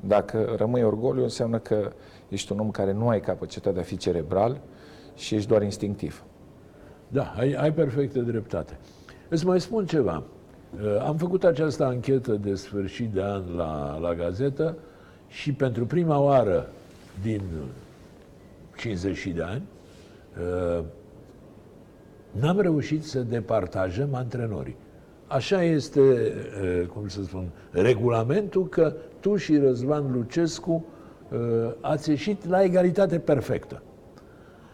S3: Dacă rămâi orgoliu, înseamnă că ești un om care nu ai capacitatea de a fi cerebral și ești doar instinctiv.
S2: Da, ai, ai perfectă dreptate. Îți mai spun ceva. Uh, am făcut această anchetă de sfârșit de an la, la gazetă și pentru prima oară din 50 de ani uh, n-am reușit să departajăm antrenorii. Așa este, uh, cum să spun, regulamentul că tu și Răzvan Lucescu ați ieșit la egalitate perfectă.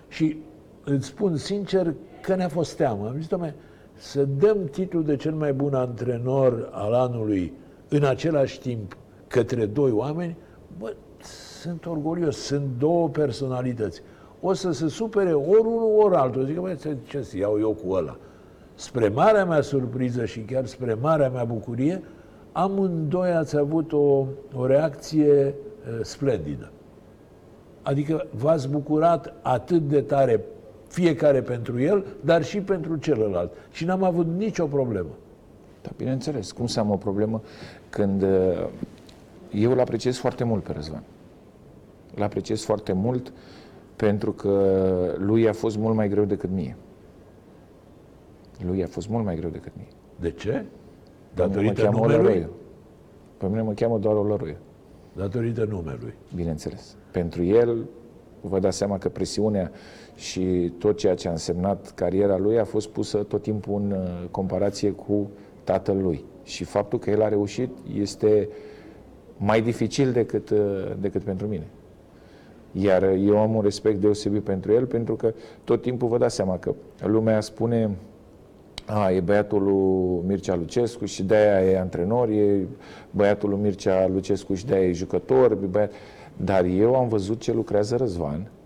S2: Și îți spun sincer că ne-a fost teamă. Am zis, domnule, să dăm titlul de cel mai bun antrenor al anului în același timp către doi oameni, bă, sunt orgolios, sunt două personalități. O să se supere ori unul, ori altul. Zic, bă, ce să iau eu cu ăla? Spre marea mea surpriză și chiar spre marea mea bucurie, amândoi ați avut o, o reacție uh, splendidă. Adică v-ați bucurat atât de tare fiecare pentru el, dar și pentru celălalt. Și n-am avut nicio problemă.
S3: Da, bineînțeles. Cum să am o problemă când uh, eu îl apreciez foarte mult pe Răzvan. Îl apreciez foarte mult pentru că lui a fost mult mai greu decât mie. Lui a fost mult mai greu decât mie.
S2: De ce? Datorită numelui?
S3: Pe mine mă cheamă doar Olăruiu.
S2: Datorită numelui.
S3: Bineînțeles. Pentru el, vă dați seama că presiunea și tot ceea ce a însemnat cariera lui a fost pusă tot timpul în uh, comparație cu tatăl lui. Și faptul că el a reușit este mai dificil decât, uh, decât pentru mine. Iar eu am un respect deosebit pentru el, pentru că tot timpul vă dați seama că lumea spune a, e băiatul lui Mircea Lucescu și de-aia e antrenor, e băiatul lui Mircea Lucescu și de-aia e jucător, băiat... dar eu am văzut ce lucrează Răzvan Ehm,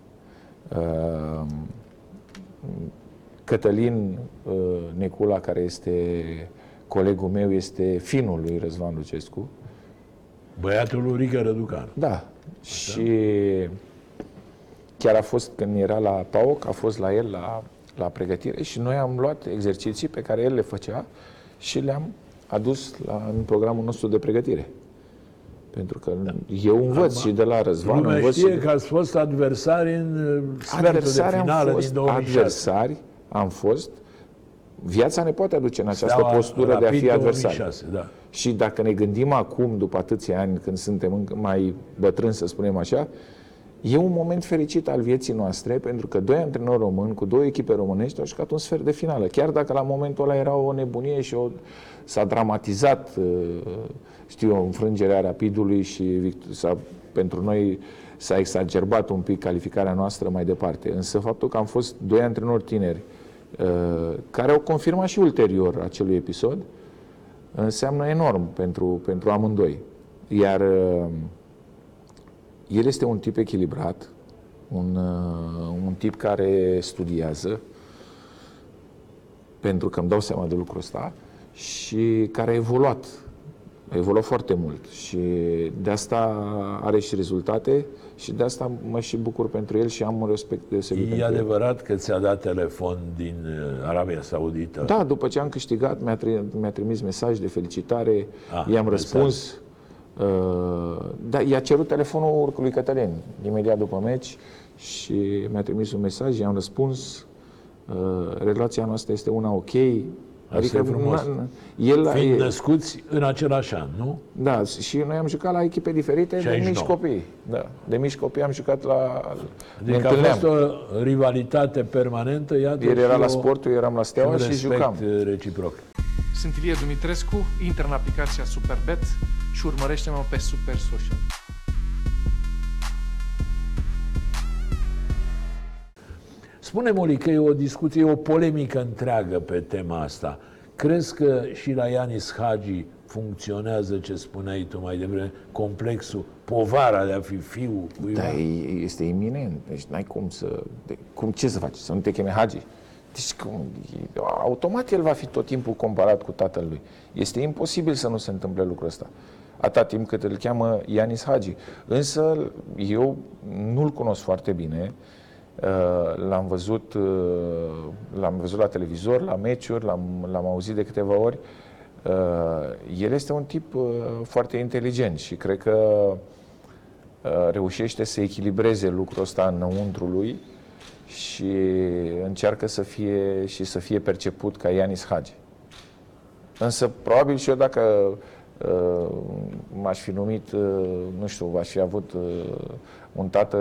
S3: Cătălin uh, Necula, care este colegul meu, este finul lui Răzvan Lucescu.
S2: Băiatul lui Rică Răducan.
S3: Da. Așa? Și chiar a fost, când era la PAOC, a fost la el la la pregătire și noi am luat exerciții pe care el le făcea și le-am adus la, în programul nostru de pregătire. Pentru că da. eu învăț Acum, și de la Răzvan.
S2: Lumea
S3: învăț
S2: știe
S3: și
S2: că ați fost adversari în uh, sfertul de finală din 2006.
S3: Adversari am fost. Viața ne poate aduce în această Steaua, postură de a fi adversari. 2006, da. Și dacă ne gândim acum, după atâția ani, când suntem mai bătrâni, să spunem așa, E un moment fericit al vieții noastre, pentru că doi antrenori români cu două echipe românești au jucat un sfert de finală. Chiar dacă la momentul ăla era o nebunie și o, s-a dramatizat, uh, știu eu, înfrângerea rapidului și s-a, pentru noi s-a exacerbat un pic calificarea noastră mai departe. Însă faptul că am fost doi antrenori tineri uh, care au confirmat și ulterior acelui episod, înseamnă enorm pentru, pentru amândoi. Iar uh, el este un tip echilibrat, un, uh, un tip care studiază, pentru că îmi dau seama de lucrul ăsta, și care a evoluat. A evoluat foarte mult și de asta are și rezultate și de asta mă și bucur pentru el și am un respect deosebit
S2: E adevărat el. că ți-a dat telefon din uh, Arabia Saudită?
S3: Da, după ce am câștigat, mi-a, tri- mi-a trimis mesaj de felicitare, ah, i-am răspuns. Uh, da, i-a cerut telefonul lui Cătălin imediat după meci și mi-a trimis un mesaj, i-am răspuns. Uh, relația noastră este una ok.
S2: Asta adică e frumos. El, Fiind e, născuți în același an, nu?
S3: Da, și noi am jucat la echipe diferite de mici copii. Da, de mici copii am jucat la...
S2: Adică a fost o rivalitate permanentă, iată
S3: El era la sportul, eram la Steaua și, și jucam.
S2: reciproc.
S1: Sunt Ilie Dumitrescu, intră în aplicația Superbet și urmărește-mă pe Super Social.
S2: Spune, Moli, că e o discuție, e o polemică întreagă pe tema asta. Crezi că și la Ianis Hagi funcționează ce spuneai tu mai devreme, complexul, povara de a fi fiul cuiva?
S3: Da, este iminent. Deci n-ai cum să... De, cum, ce să faci? Să nu te cheme Hagi? Deci, cum, automat el va fi tot timpul comparat cu tatăl lui. Este imposibil să nu se întâmple lucrul ăsta. Atâta timp cât îl cheamă Ianis Hagi. Însă, eu nu-l cunosc foarte bine. Uh, l-am văzut, uh, l-am văzut la televizor, la meciuri, l-am, l-am auzit de câteva ori. Uh, el este un tip foarte inteligent și cred că reușește să echilibreze lucrul ăsta înăuntru lui și încearcă să fie și să fie perceput ca Ianis Hagi. Însă, probabil și eu dacă uh, m-aș fi numit, uh, nu știu, aș fi avut uh, un tată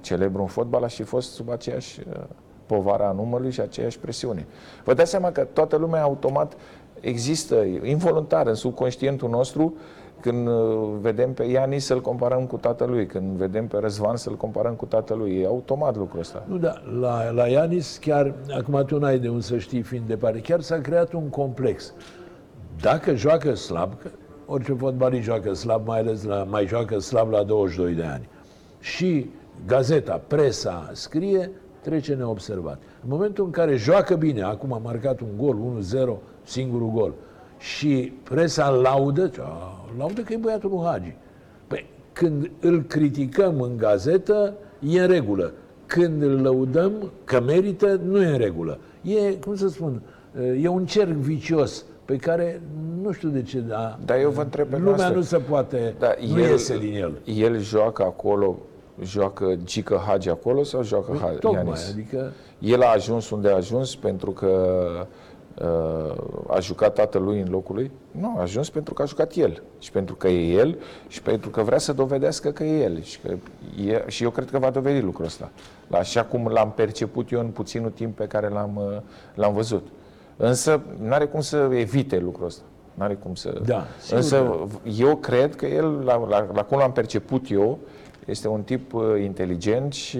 S3: celebru în fotbal, aș fi fost sub aceeași uh, povara a numărului și aceeași presiune. Vă dați seama că toată lumea automat există, involuntar, în subconștientul nostru, când uh, vedem pe Iani să-l comparăm cu tatălui, când vedem pe Răzvan să-l comparăm cu tatălui. E automat lucrul ăsta.
S2: Nu, da, la, la Ianis chiar, acum tu n-ai de unde să știi fiind departe, chiar s-a creat un complex. Dacă joacă slab, că orice fotbalist joacă slab, mai ales la, mai joacă slab la 22 de ani, și gazeta, presa scrie, trece neobservat. În momentul în care joacă bine, acum a marcat un gol, 1-0, singurul gol, și presa laudă, laudă că e băiatul lui Hagi. Păi, când îl criticăm în gazetă, e în regulă. Când îl lăudăm că merită, nu e în regulă. E, cum să spun, e un cerc vicios pe care nu știu de ce, dar
S3: da, eu vă întreb pe
S2: lumea noastră. nu se poate, da, nu el, iese din el.
S3: El joacă acolo, joacă Gică Hagi acolo sau joacă păi,
S2: Tocmai, Ianis? adică...
S3: El a ajuns unde a ajuns pentru că uh, a jucat tatălui în locul lui? Nu, a ajuns pentru că a jucat el. Și pentru că e el și pentru că vrea să dovedească că e el. Și, că e, și eu cred că va dovedi lucrul ăsta. Așa cum l-am perceput eu în puținul timp pe care l-am, uh, l-am văzut. Însă nu are cum să evite lucrul ăsta. Nu are cum să...
S2: Da,
S3: Însă eu cred că el, la, la, la cum l-am perceput eu, este un tip uh, inteligent și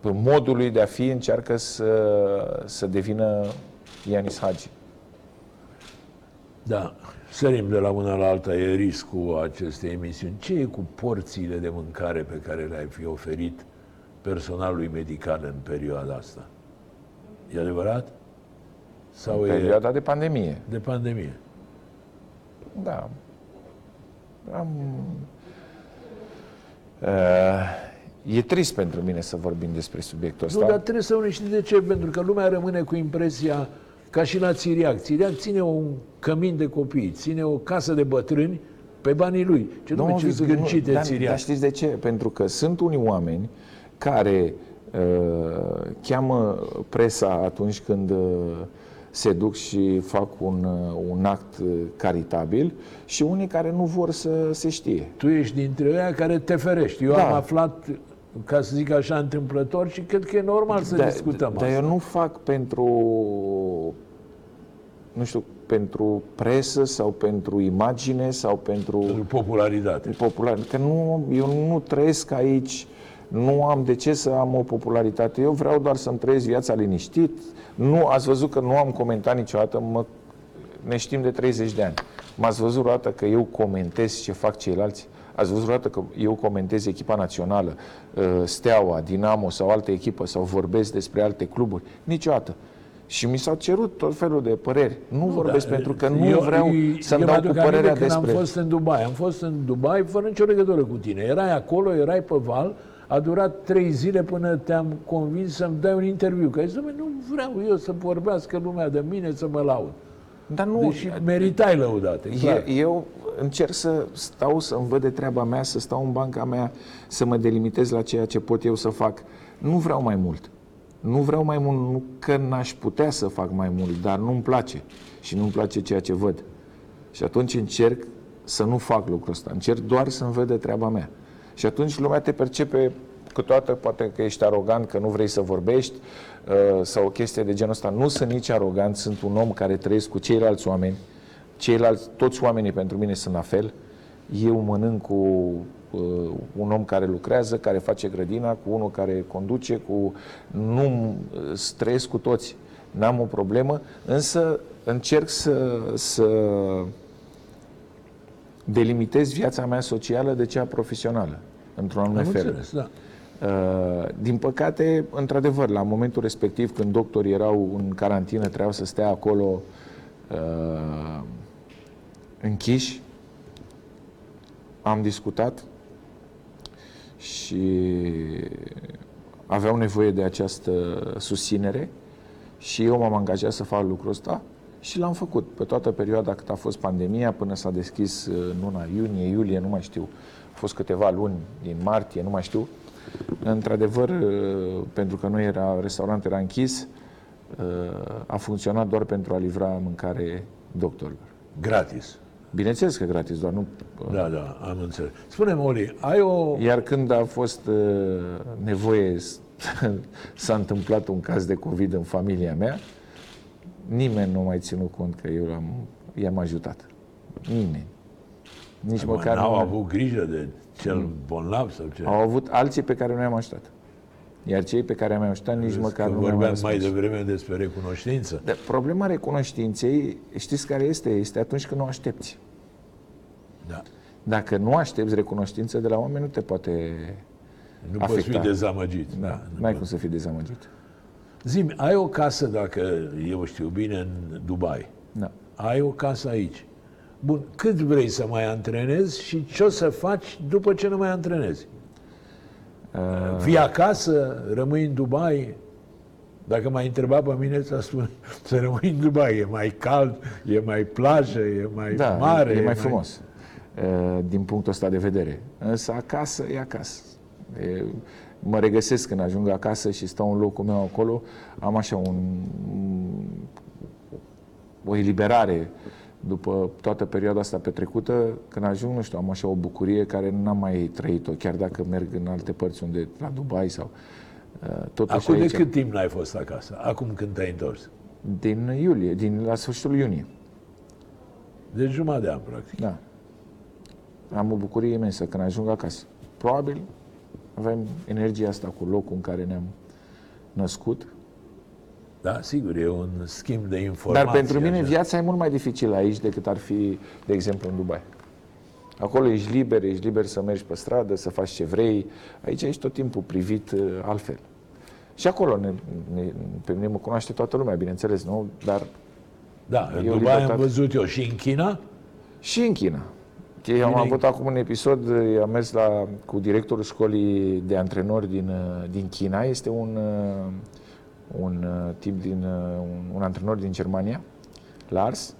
S3: pe modul lui de a fi încearcă să, să devină Ianis Hagi.
S2: Da, sărim de la una la alta, e riscul acestei emisiuni. Ce e cu porțiile de mâncare pe care le-ai fi oferit personalului medical în perioada asta? E adevărat?
S3: Sau în perioada e... de pandemie.
S2: De pandemie.
S3: Da. Am... Uh, E trist pentru mine să vorbim despre subiectul ăsta.
S2: Nu, dar trebuie să știi de ce, pentru că lumea rămâne cu impresia ca și la Țiriac. Țiriac ține un cămin de copii, ține o casă de bătrâni pe banii lui. Ce
S3: Nu,
S2: nume ce
S3: Victor,
S2: zgârcit de
S3: dar,
S2: Țiriac.
S3: dar știți de ce? Pentru că sunt unii oameni care uh, cheamă presa atunci când uh, se duc și fac un, uh, un act uh, caritabil și unii care nu vor să se știe.
S2: Tu ești dintre ăia care te ferești. Eu
S3: Da.
S2: am aflat, ca să zic așa, întâmplător și cred că e normal să
S3: Dar-
S2: discutăm
S3: Dar
S2: asta.
S3: eu nu fac pentru, nu știu, pentru presă sau pentru imagine sau pentru
S2: Pentru popularitate.
S3: popular. Că nu, eu nu trăiesc aici, nu am de ce să am o popularitate. Eu vreau doar să-mi trăiesc viața liniștit. Nu, ați văzut că nu am comentat niciodată, mă, ne știm de 30 de ani. M-ați văzut vreodată că eu comentez ce fac ceilalți? Ați văzut vreodată că eu comentez echipa națională, uh, Steaua, Dinamo sau altă echipă sau vorbesc despre alte cluburi? Niciodată. Și mi s-au cerut tot felul de păreri. Nu, vorbesc
S2: dar
S3: pentru că nu
S2: eu-
S3: vreau
S2: eu-
S3: să-mi
S2: eu
S3: dau
S2: mi-aduc
S3: cu
S2: aminte
S3: părerea
S2: când
S3: despre...
S2: am fost în Dubai. Am fost în Dubai fără nicio legătură cu tine. Erai acolo, erai pe val, a durat trei zile până te-am convins să-mi dai un interviu. Că ai zis, "Dom'le, nu vreau eu să vorbească lumea de mine, să mă laud.
S3: Dar nu,
S2: Deși meritai lăudate, clar.
S3: E, eu încerc să stau, să-mi văd de treaba mea, să stau în banca mea, să mă delimitez la ceea ce pot eu să fac. Nu vreau mai mult. Nu vreau mai mult, nu că n-aș putea să fac mai mult, dar nu-mi place. Și nu-mi place ceea ce văd. Și atunci încerc să nu fac lucrul ăsta. Încerc doar să-mi văd de treaba mea. Și atunci lumea te percepe câteodată poate că ești arogant, că nu vrei să vorbești uh, sau o chestie de genul ăsta. Nu sunt nici arogant, sunt un om care trăiesc cu ceilalți oameni. Ceilalți, toți oamenii pentru mine sunt la fel. Eu mănânc cu uh, un om care lucrează, care face grădina, cu unul care conduce, cu nu uh, trăiesc cu toți. N-am o problemă, însă încerc să, să delimitez viața mea socială de cea profesională, într-un anume
S2: Am
S3: fel.
S2: înțeles, da.
S3: Uh, Din păcate, într-adevăr, la momentul respectiv, când doctorii erau în carantină, trebuiau să stea acolo uh, închiși, am discutat și aveau nevoie de această susținere și eu m-am angajat să fac lucrul ăsta și l-am făcut pe toată perioada cât a fost pandemia, până s-a deschis uh, în luna iunie, iulie, nu mai știu. Au fost câteva luni din martie, nu mai știu. Într-adevăr, uh, pentru că nu era, restaurantul era închis, uh, a funcționat doar pentru a livra mâncare doctorilor.
S2: Gratis.
S3: Bineînțeles că gratis, doar nu...
S2: Da, da, am înțeles. Spune-mi, Oli, ai o...
S3: Iar când a fost uh, nevoie, s- s-a întâmplat un caz de COVID în familia mea, nimeni nu mai ținut cont că eu l-am, i-am ajutat. Nimeni. Nici
S2: Mă,
S3: măcar
S2: n-au
S3: nu-
S2: avut grijă de cel bolnav sau ce?
S3: Au avut alții pe care nu i-am ajutat. Iar cei pe care i-am ajutat nici
S2: Crezi
S3: măcar
S2: că
S3: nu mi-au
S2: vorbeam mai
S3: răspuns.
S2: devreme despre recunoștință.
S3: Dar problema recunoștinței, știți care este? Este atunci când nu aștepți.
S2: Da.
S3: Dacă nu aștepți recunoștință de la oameni, nu te poate
S2: Nu poți
S3: afecta.
S2: fi dezamăgit. Da.
S3: Da,
S2: nu
S3: n-ai
S2: poți.
S3: cum să fii dezamăgit.
S2: Zi ai o casă, dacă eu știu bine, în Dubai.
S3: Da.
S2: Ai o casă aici. Bun, cât vrei să mai antrenezi și ce o să faci după ce nu mai antrenezi?
S3: Uh,
S2: Vii acasă, rămâi în Dubai? Dacă m-ai întrebat pe mine, să spun să rămâi în Dubai. E mai cald, e mai plajă, e mai
S3: da,
S2: mare.
S3: e mai frumos uh, din punctul ăsta de vedere. Însă acasă e acasă. E, mă regăsesc când ajung acasă și stau în locul meu acolo, am așa un, o eliberare după toată perioada asta petrecută, când ajung, nu știu, am așa o bucurie care n-am mai trăit-o, chiar dacă merg în alte părți unde, la Dubai sau uh, totuși
S2: Acum de
S3: aici,
S2: cât timp n-ai fost acasă? Acum când te-ai întors?
S3: din iulie, din la sfârșitul iunie.
S2: De jumătate de an, practic.
S3: Da. Am o bucurie imensă când ajung acasă. Probabil avem energia asta cu locul în care ne-am născut.
S2: Da, sigur, e un schimb de informații.
S3: Dar pentru mine
S2: așa.
S3: viața e mult mai dificilă aici decât ar fi, de exemplu, în Dubai. Acolo ești liber, ești liber să mergi pe stradă, să faci ce vrei. Aici ești tot timpul privit uh, altfel. Și acolo ne, ne, pe mine mă cunoaște toată lumea, bineînțeles, nu? Dar
S2: Da, în
S3: E o
S2: Dubai am
S3: libertate.
S2: văzut eu și în China.
S3: și în China. Okay, am avut acum un episod, am mers la, cu directorul școlii de antrenori din, din China. Este un, un tip din, un, un antrenor din Germania, Lars,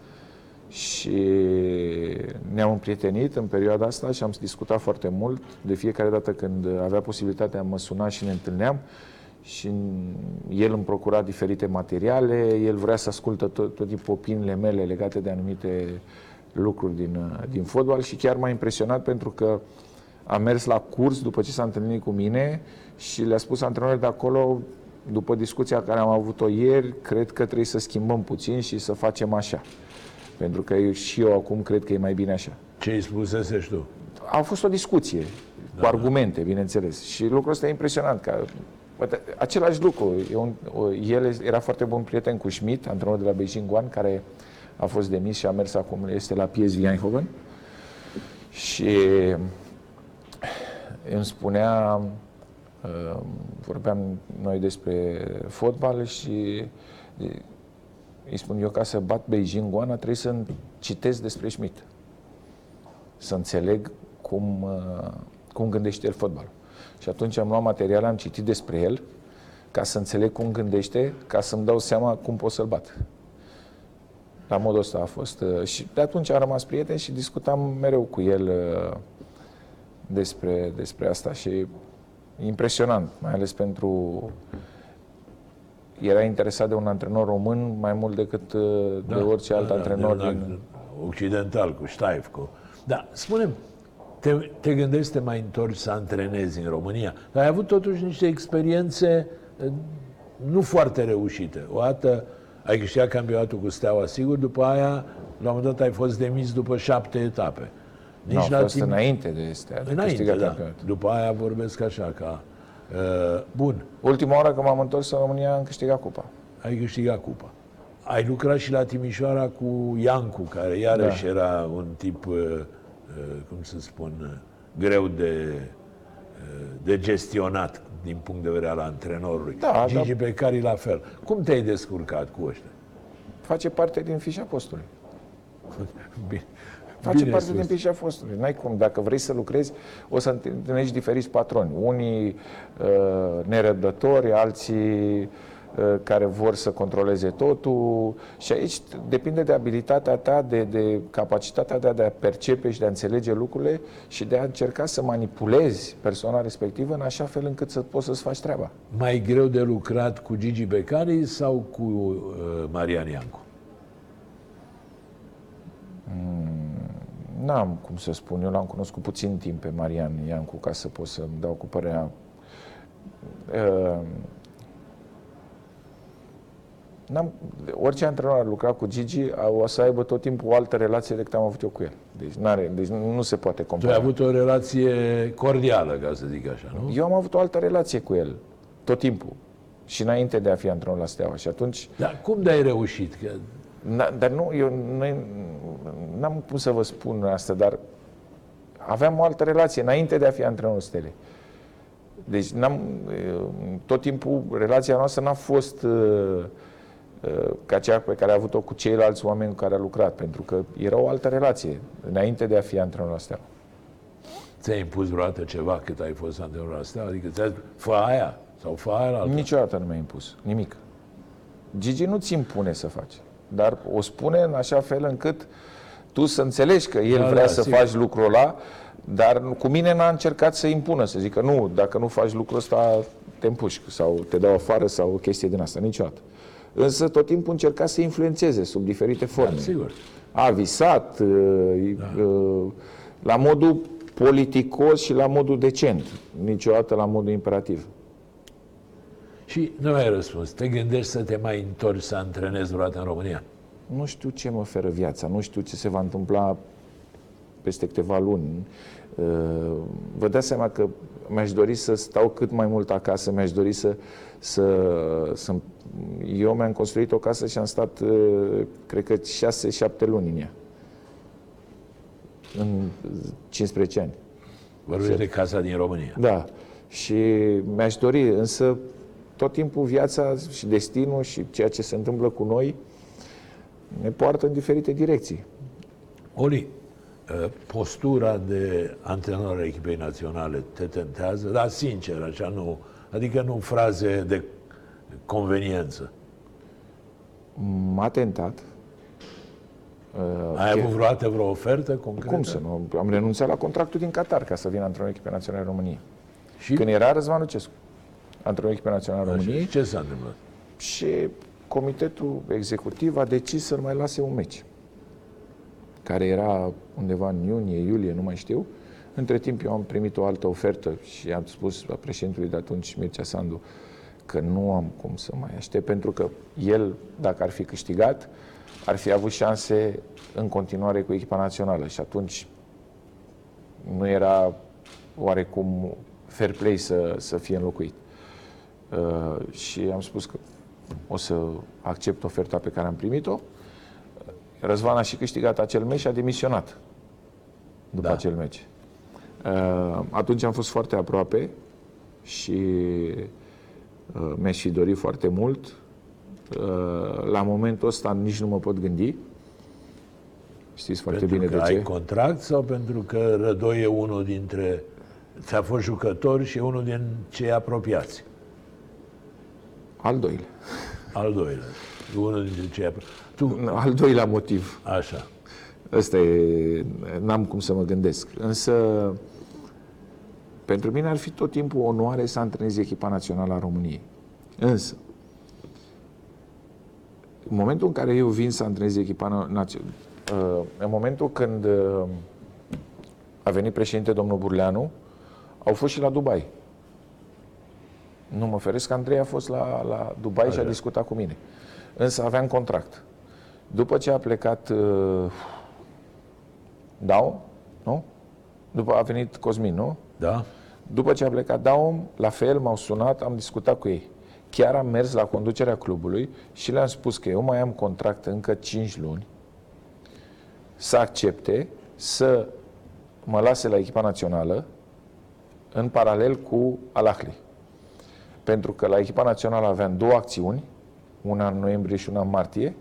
S3: și ne-am împrietenit în perioada asta și am discutat foarte mult. De fiecare dată când avea posibilitatea mă suna și ne întâlneam și el îmi procura diferite materiale, el vrea să ascultă tot, tot timpul opiniile mele legate de anumite lucruri din, din fotbal și chiar m-a impresionat pentru că am mers la curs după ce s-a întâlnit cu mine și le-a spus antrenorii de acolo, după discuția care am avut-o ieri, cred că trebuie să schimbăm puțin și să facem așa. Pentru că eu, și eu acum cred că e mai bine așa.
S2: Ce îi spusese și tu?
S3: A fost o discuție, da, cu argumente, bineînțeles. Și lucrul ăsta e impresionant. Că, același lucru. Un, el era foarte bun prieten cu Schmidt, antrenor de la Beijing One, care a fost demis și a mers acum, este la PSV Eindhoven. Și îmi spunea, uh, vorbeam noi despre fotbal și îi spun eu, ca să bat Beijing Goana, trebuie să citesc despre Schmidt. Să înțeleg cum, uh, cum gândește el fotbal. Și atunci am luat material, am citit despre el, ca să înțeleg cum gândește, ca să-mi dau seama cum pot să-l bat. La modul ăsta a fost. Uh, și de atunci am rămas prieten și discutam mereu cu el uh, despre, despre asta și impresionant, mai ales pentru era interesat de un antrenor român mai mult decât uh, da, de orice alt da, antrenor
S2: da, din... Occidental, cu Ștaifco. Da, spunem, te, te gândești să te mai întorci să antrenezi în România. Ai avut totuși niște experiențe uh, nu foarte reușite. O dată ai câștigat campionatul cu Steaua, sigur, după aia, la un moment dat, ai fost demis după șapte etape.
S3: Nici nu, a fost timp... înainte de Steaua.
S2: Înainte, da. După aia vorbesc așa, ca Uh, bun.
S3: Ultima oară când m-am întors în România am câștigat cupa.
S2: Ai câștigat cupa. Ai lucrat și la Timișoara cu Iancu, care iarăși da. era un tip, uh, uh, cum să spun, greu de, de gestionat din punct de vedere al antrenorului. Da, Gigi da. pe care la fel. Cum te-ai descurcat cu ăștia?
S3: Face parte din fișa postului. Bine. Face Bine parte spus. din pișa fostului. N-ai cum. Dacă vrei să lucrezi, o să întâlnești diferiți patroni. Unii uh, nerăbdători, alții uh, care vor să controleze totul și aici depinde de abilitatea ta, de, de capacitatea ta de a percepe și de a înțelege lucrurile și de a încerca să manipulezi persoana respectivă în așa fel încât să poți să-ți faci treaba.
S2: Mai greu de lucrat cu Gigi Becari sau cu uh, Marian Iancu?
S3: Hmm n-am cum să spun, eu l-am cunoscut puțin timp pe Marian Iancu ca să pot să-mi dau cu părerea. Uh, n-am, orice antrenor ar lucra cu Gigi o să aibă tot timpul o altă relație decât am avut eu cu el. Deci, n-are, deci nu, nu se poate compara.
S2: Tu ai avut o relație cordială, ca să zic așa, nu?
S3: Eu am avut o altă relație cu el, tot timpul. Și înainte de a fi antrenor la Steaua. Și atunci...
S2: Dar cum de-ai reușit? Că
S3: Na, dar nu, eu n-am cum să vă spun asta, dar aveam o altă relație înainte de a fi antrenorul Stele. Deci n-am, tot timpul relația noastră n-a fost uh, uh, ca cea pe care a avut-o cu ceilalți oameni cu care a lucrat, pentru că era o altă relație înainte de a fi antrenor la Steaua.
S2: Ți-ai impus vreodată ceva cât ai fost antrenor la Steaua? Adică ți-ai zis, fă aia sau fă aia
S3: altă? Niciodată nu mi-a impus, nimic. Gigi nu ți impune să faci dar o spune în așa fel încât tu să înțelegi că el da, vrea da, să sigur. faci lucrul ăla, dar cu mine n-a încercat să impună, să zică nu, dacă nu faci lucrul ăsta, te împușc sau te dau afară sau o chestie din asta, niciodată. Însă tot timpul încerca să influențeze sub diferite forme. Da,
S2: sigur.
S3: A visat uh, da. uh, la modul politicos și la modul decent, niciodată la modul imperativ.
S2: Și nu ai răspuns. Te gândești să te mai întorci să antrenezi vreodată în România?
S3: Nu știu ce mă oferă viața, nu știu ce se va întâmpla peste câteva luni. Uh, vă dați seama că mi-aș dori să stau cât mai mult acasă, mi-aș dori să, să, să... Eu mi-am construit o casă și am stat, uh, cred că 6-7 luni în ea. În 15 ani.
S2: Vorbești de casa din România.
S3: Da. Și mi-aș dori, însă tot timpul viața și destinul și ceea ce se întâmplă cu noi ne poartă în diferite direcții.
S2: Oli, uh, postura de antrenor a echipei naționale te tentează? Da, sincer, așa nu, adică nu fraze de conveniență.
S3: M-a tentat.
S2: Uh, Ai avut vreodată vreo ofertă concretă?
S3: Cum să nu? Am renunțat la contractul din Qatar ca să vin antrenor echipei naționale României.
S2: Și?
S3: Când era Răzvan Lucescu, antrenor echipei naționale României.
S2: Ce s-a întâmplat?
S3: Și comitetul executiv a decis să-l mai lase un meci, care era undeva în iunie, iulie, nu mai știu. Între timp eu am primit o altă ofertă și am spus la președintului de atunci, Mircea Sandu, că nu am cum să mai aștept, pentru că el, dacă ar fi câștigat, ar fi avut șanse în continuare cu echipa națională și atunci nu era oarecum fair play să, să fie înlocuit. Uh, și am spus că o să accept oferta pe care am primit-o. Răzvan a și câștigat acel meci și a demisionat după da. acel meci. Uh, atunci am fost foarte aproape și uh, mi-aș fi dorit foarte mult. Uh, la momentul ăsta nici nu mă pot gândi. Știți foarte
S2: pentru
S3: bine
S2: că
S3: de
S2: ai
S3: ce.
S2: contract sau pentru că Rădoi e unul dintre... Ți-a fost jucător și e unul din cei apropiați?
S3: Al doilea.
S2: Al doilea. E unul dintre cei apropiați. Tu,
S3: Al doilea motiv.
S2: așa.
S3: Ăsta e, n-am cum să mă gândesc. Însă, pentru mine ar fi tot timpul o onoare să antrenez echipa națională a României. Însă, în momentul în care eu vin să antrenez echipa națională, în momentul când uh, a venit președinte domnul Burleanu, au fost și la Dubai. Nu mă feresc că Andrei a fost la, la Dubai și a discutat cu mine. Însă aveam contract. După ce a plecat uh, Daum, nu? După a venit Cosmin, nu?
S2: Da?
S3: După ce a plecat Daum, la fel m-au sunat, am discutat cu ei. Chiar am mers la conducerea clubului și le-am spus că eu mai am contract încă 5 luni să accepte să mă lase la echipa națională în paralel cu Alahli. Pentru că la echipa națională aveam două acțiuni, una în noiembrie și una în martie,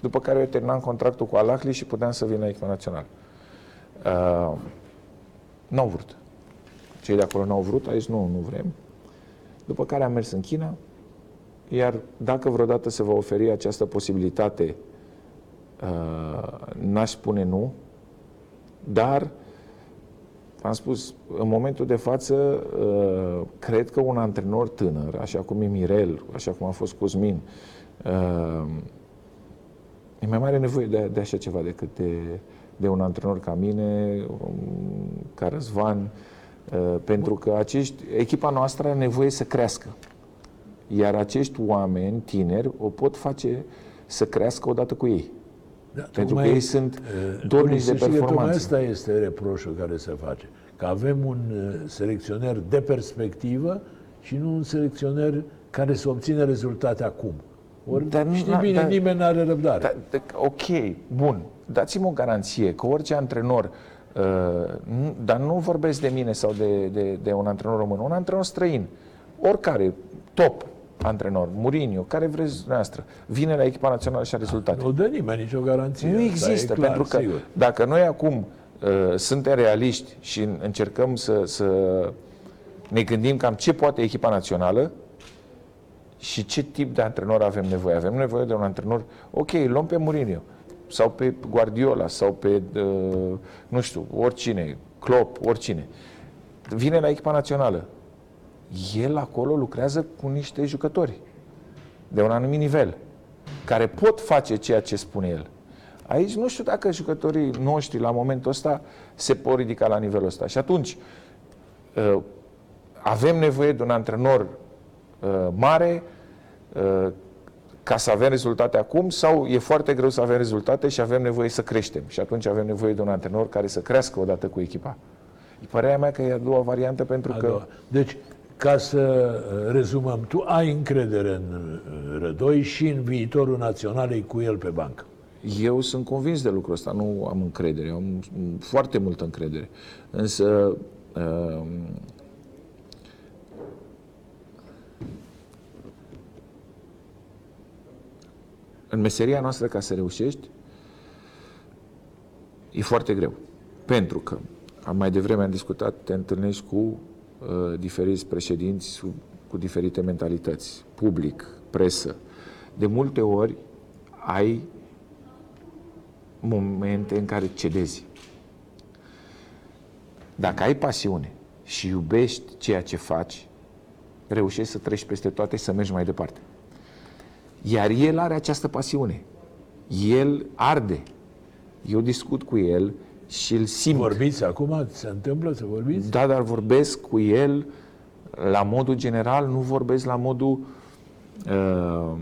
S3: după care eu terminam contractul cu Alahli și puteam să vin la echipa națională. Uh, n-au vrut. Cei de acolo n-au vrut, a zis nu, nu vrem. După care am mers în China, iar dacă vreodată se va oferi această posibilitate, uh, n-aș spune nu, dar am spus, în momentul de față, uh, cred că un antrenor tânăr, așa cum e Mirel, așa cum a fost Cosmin, uh, e mai mare nevoie de, de așa ceva decât de, de un antrenor ca mine, um, ca Răzvan, uh, pentru că acești, echipa noastră are nevoie să crească. Iar acești oameni tineri o pot face să crească odată cu ei.
S2: Da,
S3: Pentru
S2: tocmai,
S3: că ei sunt
S2: uh,
S3: dornici
S2: să
S3: de
S2: știi că Tocmai
S3: performanță.
S2: asta este reproșul care se face. Că avem un uh, selecționer de perspectivă și nu un selecționer care să obțină rezultate acum. Ori,
S3: Dar nu-
S2: știi
S3: da,
S2: bine,
S3: dar-
S2: nimeni nu are răbdare.
S3: Da, da, ok, bun. Dați-mi o garanție că orice antrenor, uh, nu, dar nu vorbesc de mine sau de, de, de un antrenor român, un antrenor străin, oricare, top antrenor, Mourinho, care vreți dumneavoastră, vine la echipa națională și are rezultate.
S2: Nu dă nimeni nicio garanție.
S3: Nu
S2: Asta
S3: există,
S2: e clar,
S3: pentru că
S2: sigur.
S3: dacă noi acum uh, suntem realiști și încercăm să, să ne gândim cam ce poate echipa națională și ce tip de antrenor avem nevoie. Avem nevoie de un antrenor, ok, îl luăm pe Mourinho sau pe Guardiola sau pe, uh, nu știu, oricine, Klopp, oricine. Vine la echipa națională. El acolo lucrează cu niște jucători de un anumit nivel, care pot face ceea ce spune el. Aici nu știu dacă jucătorii noștri la momentul ăsta se pot ridica la nivelul ăsta. Și atunci uh, avem nevoie de un antrenor uh, mare uh, ca să avem rezultate acum sau e foarte greu să avem rezultate și avem nevoie să creștem. Și atunci avem nevoie de un antrenor care să crească odată cu echipa. E părerea mea că e a doua variantă pentru
S2: A
S3: că...
S2: doua. Deci, ca să uh, rezumăm, tu ai încredere în uh, Rădoi și în viitorul naționalei cu el pe bancă.
S3: Eu sunt convins de lucrul ăsta, nu am încredere, am mm, foarte multă încredere. Însă, um, în meseria noastră, ca să reușești, e foarte greu. Pentru că, am mai devreme am discutat, te întâlnești cu uh, diferiți președinți cu, cu diferite mentalități, public, presă. De multe ori ai momente în care cedezi. Dacă ai pasiune și iubești ceea ce faci, reușești să treci peste toate și să mergi mai departe. Iar el are această pasiune. El arde. Eu discut cu el și îl simt.
S2: Vorbiți acum? Se întâmplă să vorbiți?
S3: Da, dar vorbesc cu el la modul general, nu vorbesc la modul uh,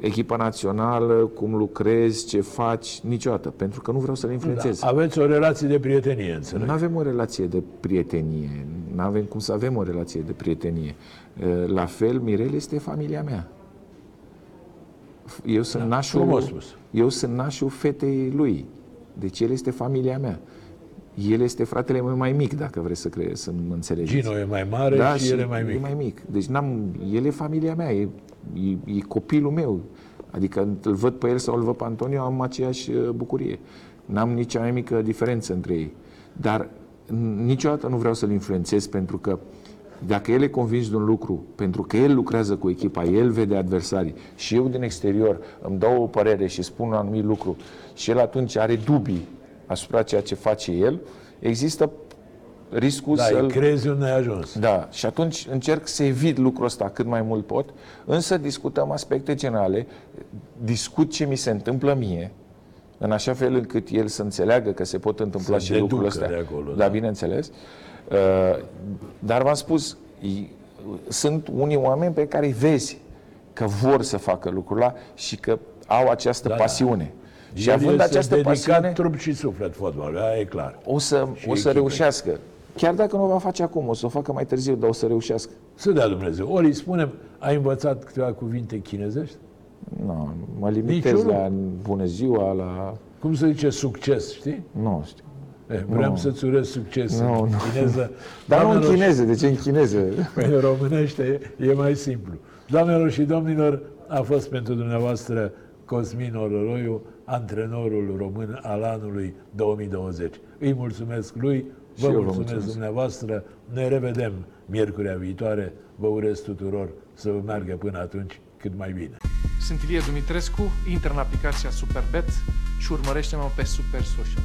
S3: echipa națională, cum lucrezi, ce faci, niciodată, pentru că nu vreau să-l influențez.
S2: Da. Aveți o relație de prietenie, înțeleg.
S3: Nu avem o relație de prietenie, nu avem cum să avem o relație de prietenie. Uh, La fel, Mirel este familia mea. Eu sunt,
S2: Da,
S3: nașul,
S2: frumos spus.
S3: eu sunt nașul fetei lui. Deci el este familia mea. El este fratele meu mai mic, dacă vreți să, cre- să mă înțelegeți.
S2: Gino e mai mare
S3: da,
S2: și el e mai mic.
S3: E mai mic. Deci n-am, el e familia mea, e, e, e copilul meu. Adică îl văd pe el sau îl văd pe Antonio, am aceeași uh, bucurie. N-am nici cea mai mică diferență între ei. Dar n- niciodată nu vreau să-l influențez pentru că dacă el e convins de un lucru, pentru că el lucrează cu echipa, el vede adversarii și eu din exterior îmi dau o părere și spun un anumit lucru și el atunci are dubii asupra ceea ce face el, există riscul
S2: Da,
S3: să-l...
S2: îi crezi un neajuns.
S3: Da, și atunci încerc să evit lucrul ăsta cât mai mult pot, însă discutăm aspecte generale, discut ce mi se întâmplă mie, în așa fel încât el să înțeleagă că se pot întâmpla
S2: Să
S3: și lucrurile
S2: deducă
S3: astea.
S2: de acolo,
S3: da,
S2: da.
S3: bineînțeles. Uh, Dar v-am spus, i- sunt unii oameni pe care îi vezi că vor să facă lucrul ăla și că au această
S2: Da, da.
S3: pasiune. Și
S2: El
S3: având
S2: este
S3: această
S2: dedicat
S3: pasiune,
S2: trup și suflet fotbalul, aia e clar.
S3: o să, o să
S2: echipei.
S3: reușească. Chiar dacă nu o va face acum, o să o facă mai târziu, dar o să reușească.
S2: Să dea Dumnezeu. Ori îi spunem, ai învățat câteva cuvinte chinezești?
S3: Nu, mă limitez
S2: Niciunul?
S3: la bună ziua, la...
S2: Cum se zice succes, știi?
S3: Nu știu.
S2: Eh, vreau să-ți urez succes
S3: Nu,
S2: în
S3: nu.
S2: chineză.
S3: Dar nu în
S2: Doamnelor și-
S3: chineză, de ce în chineză?
S2: În românește e mai simplu. Doamnelor și domnilor, a fost pentru dumneavoastră Cosmin Ororoiu, antrenorul român al anului 2020. Îi mulțumesc lui, vă
S3: Și eu vă
S2: mulțumesc,
S3: mulțumesc.
S2: dumneavoastră. Ne revedem miercurea viitoare. Vă urez tuturor să vă meargă până atunci cât mai bine.
S1: Sunt Ilie Dumitrescu, intră în aplicația Superbet și urmărește-mă pe Super Social.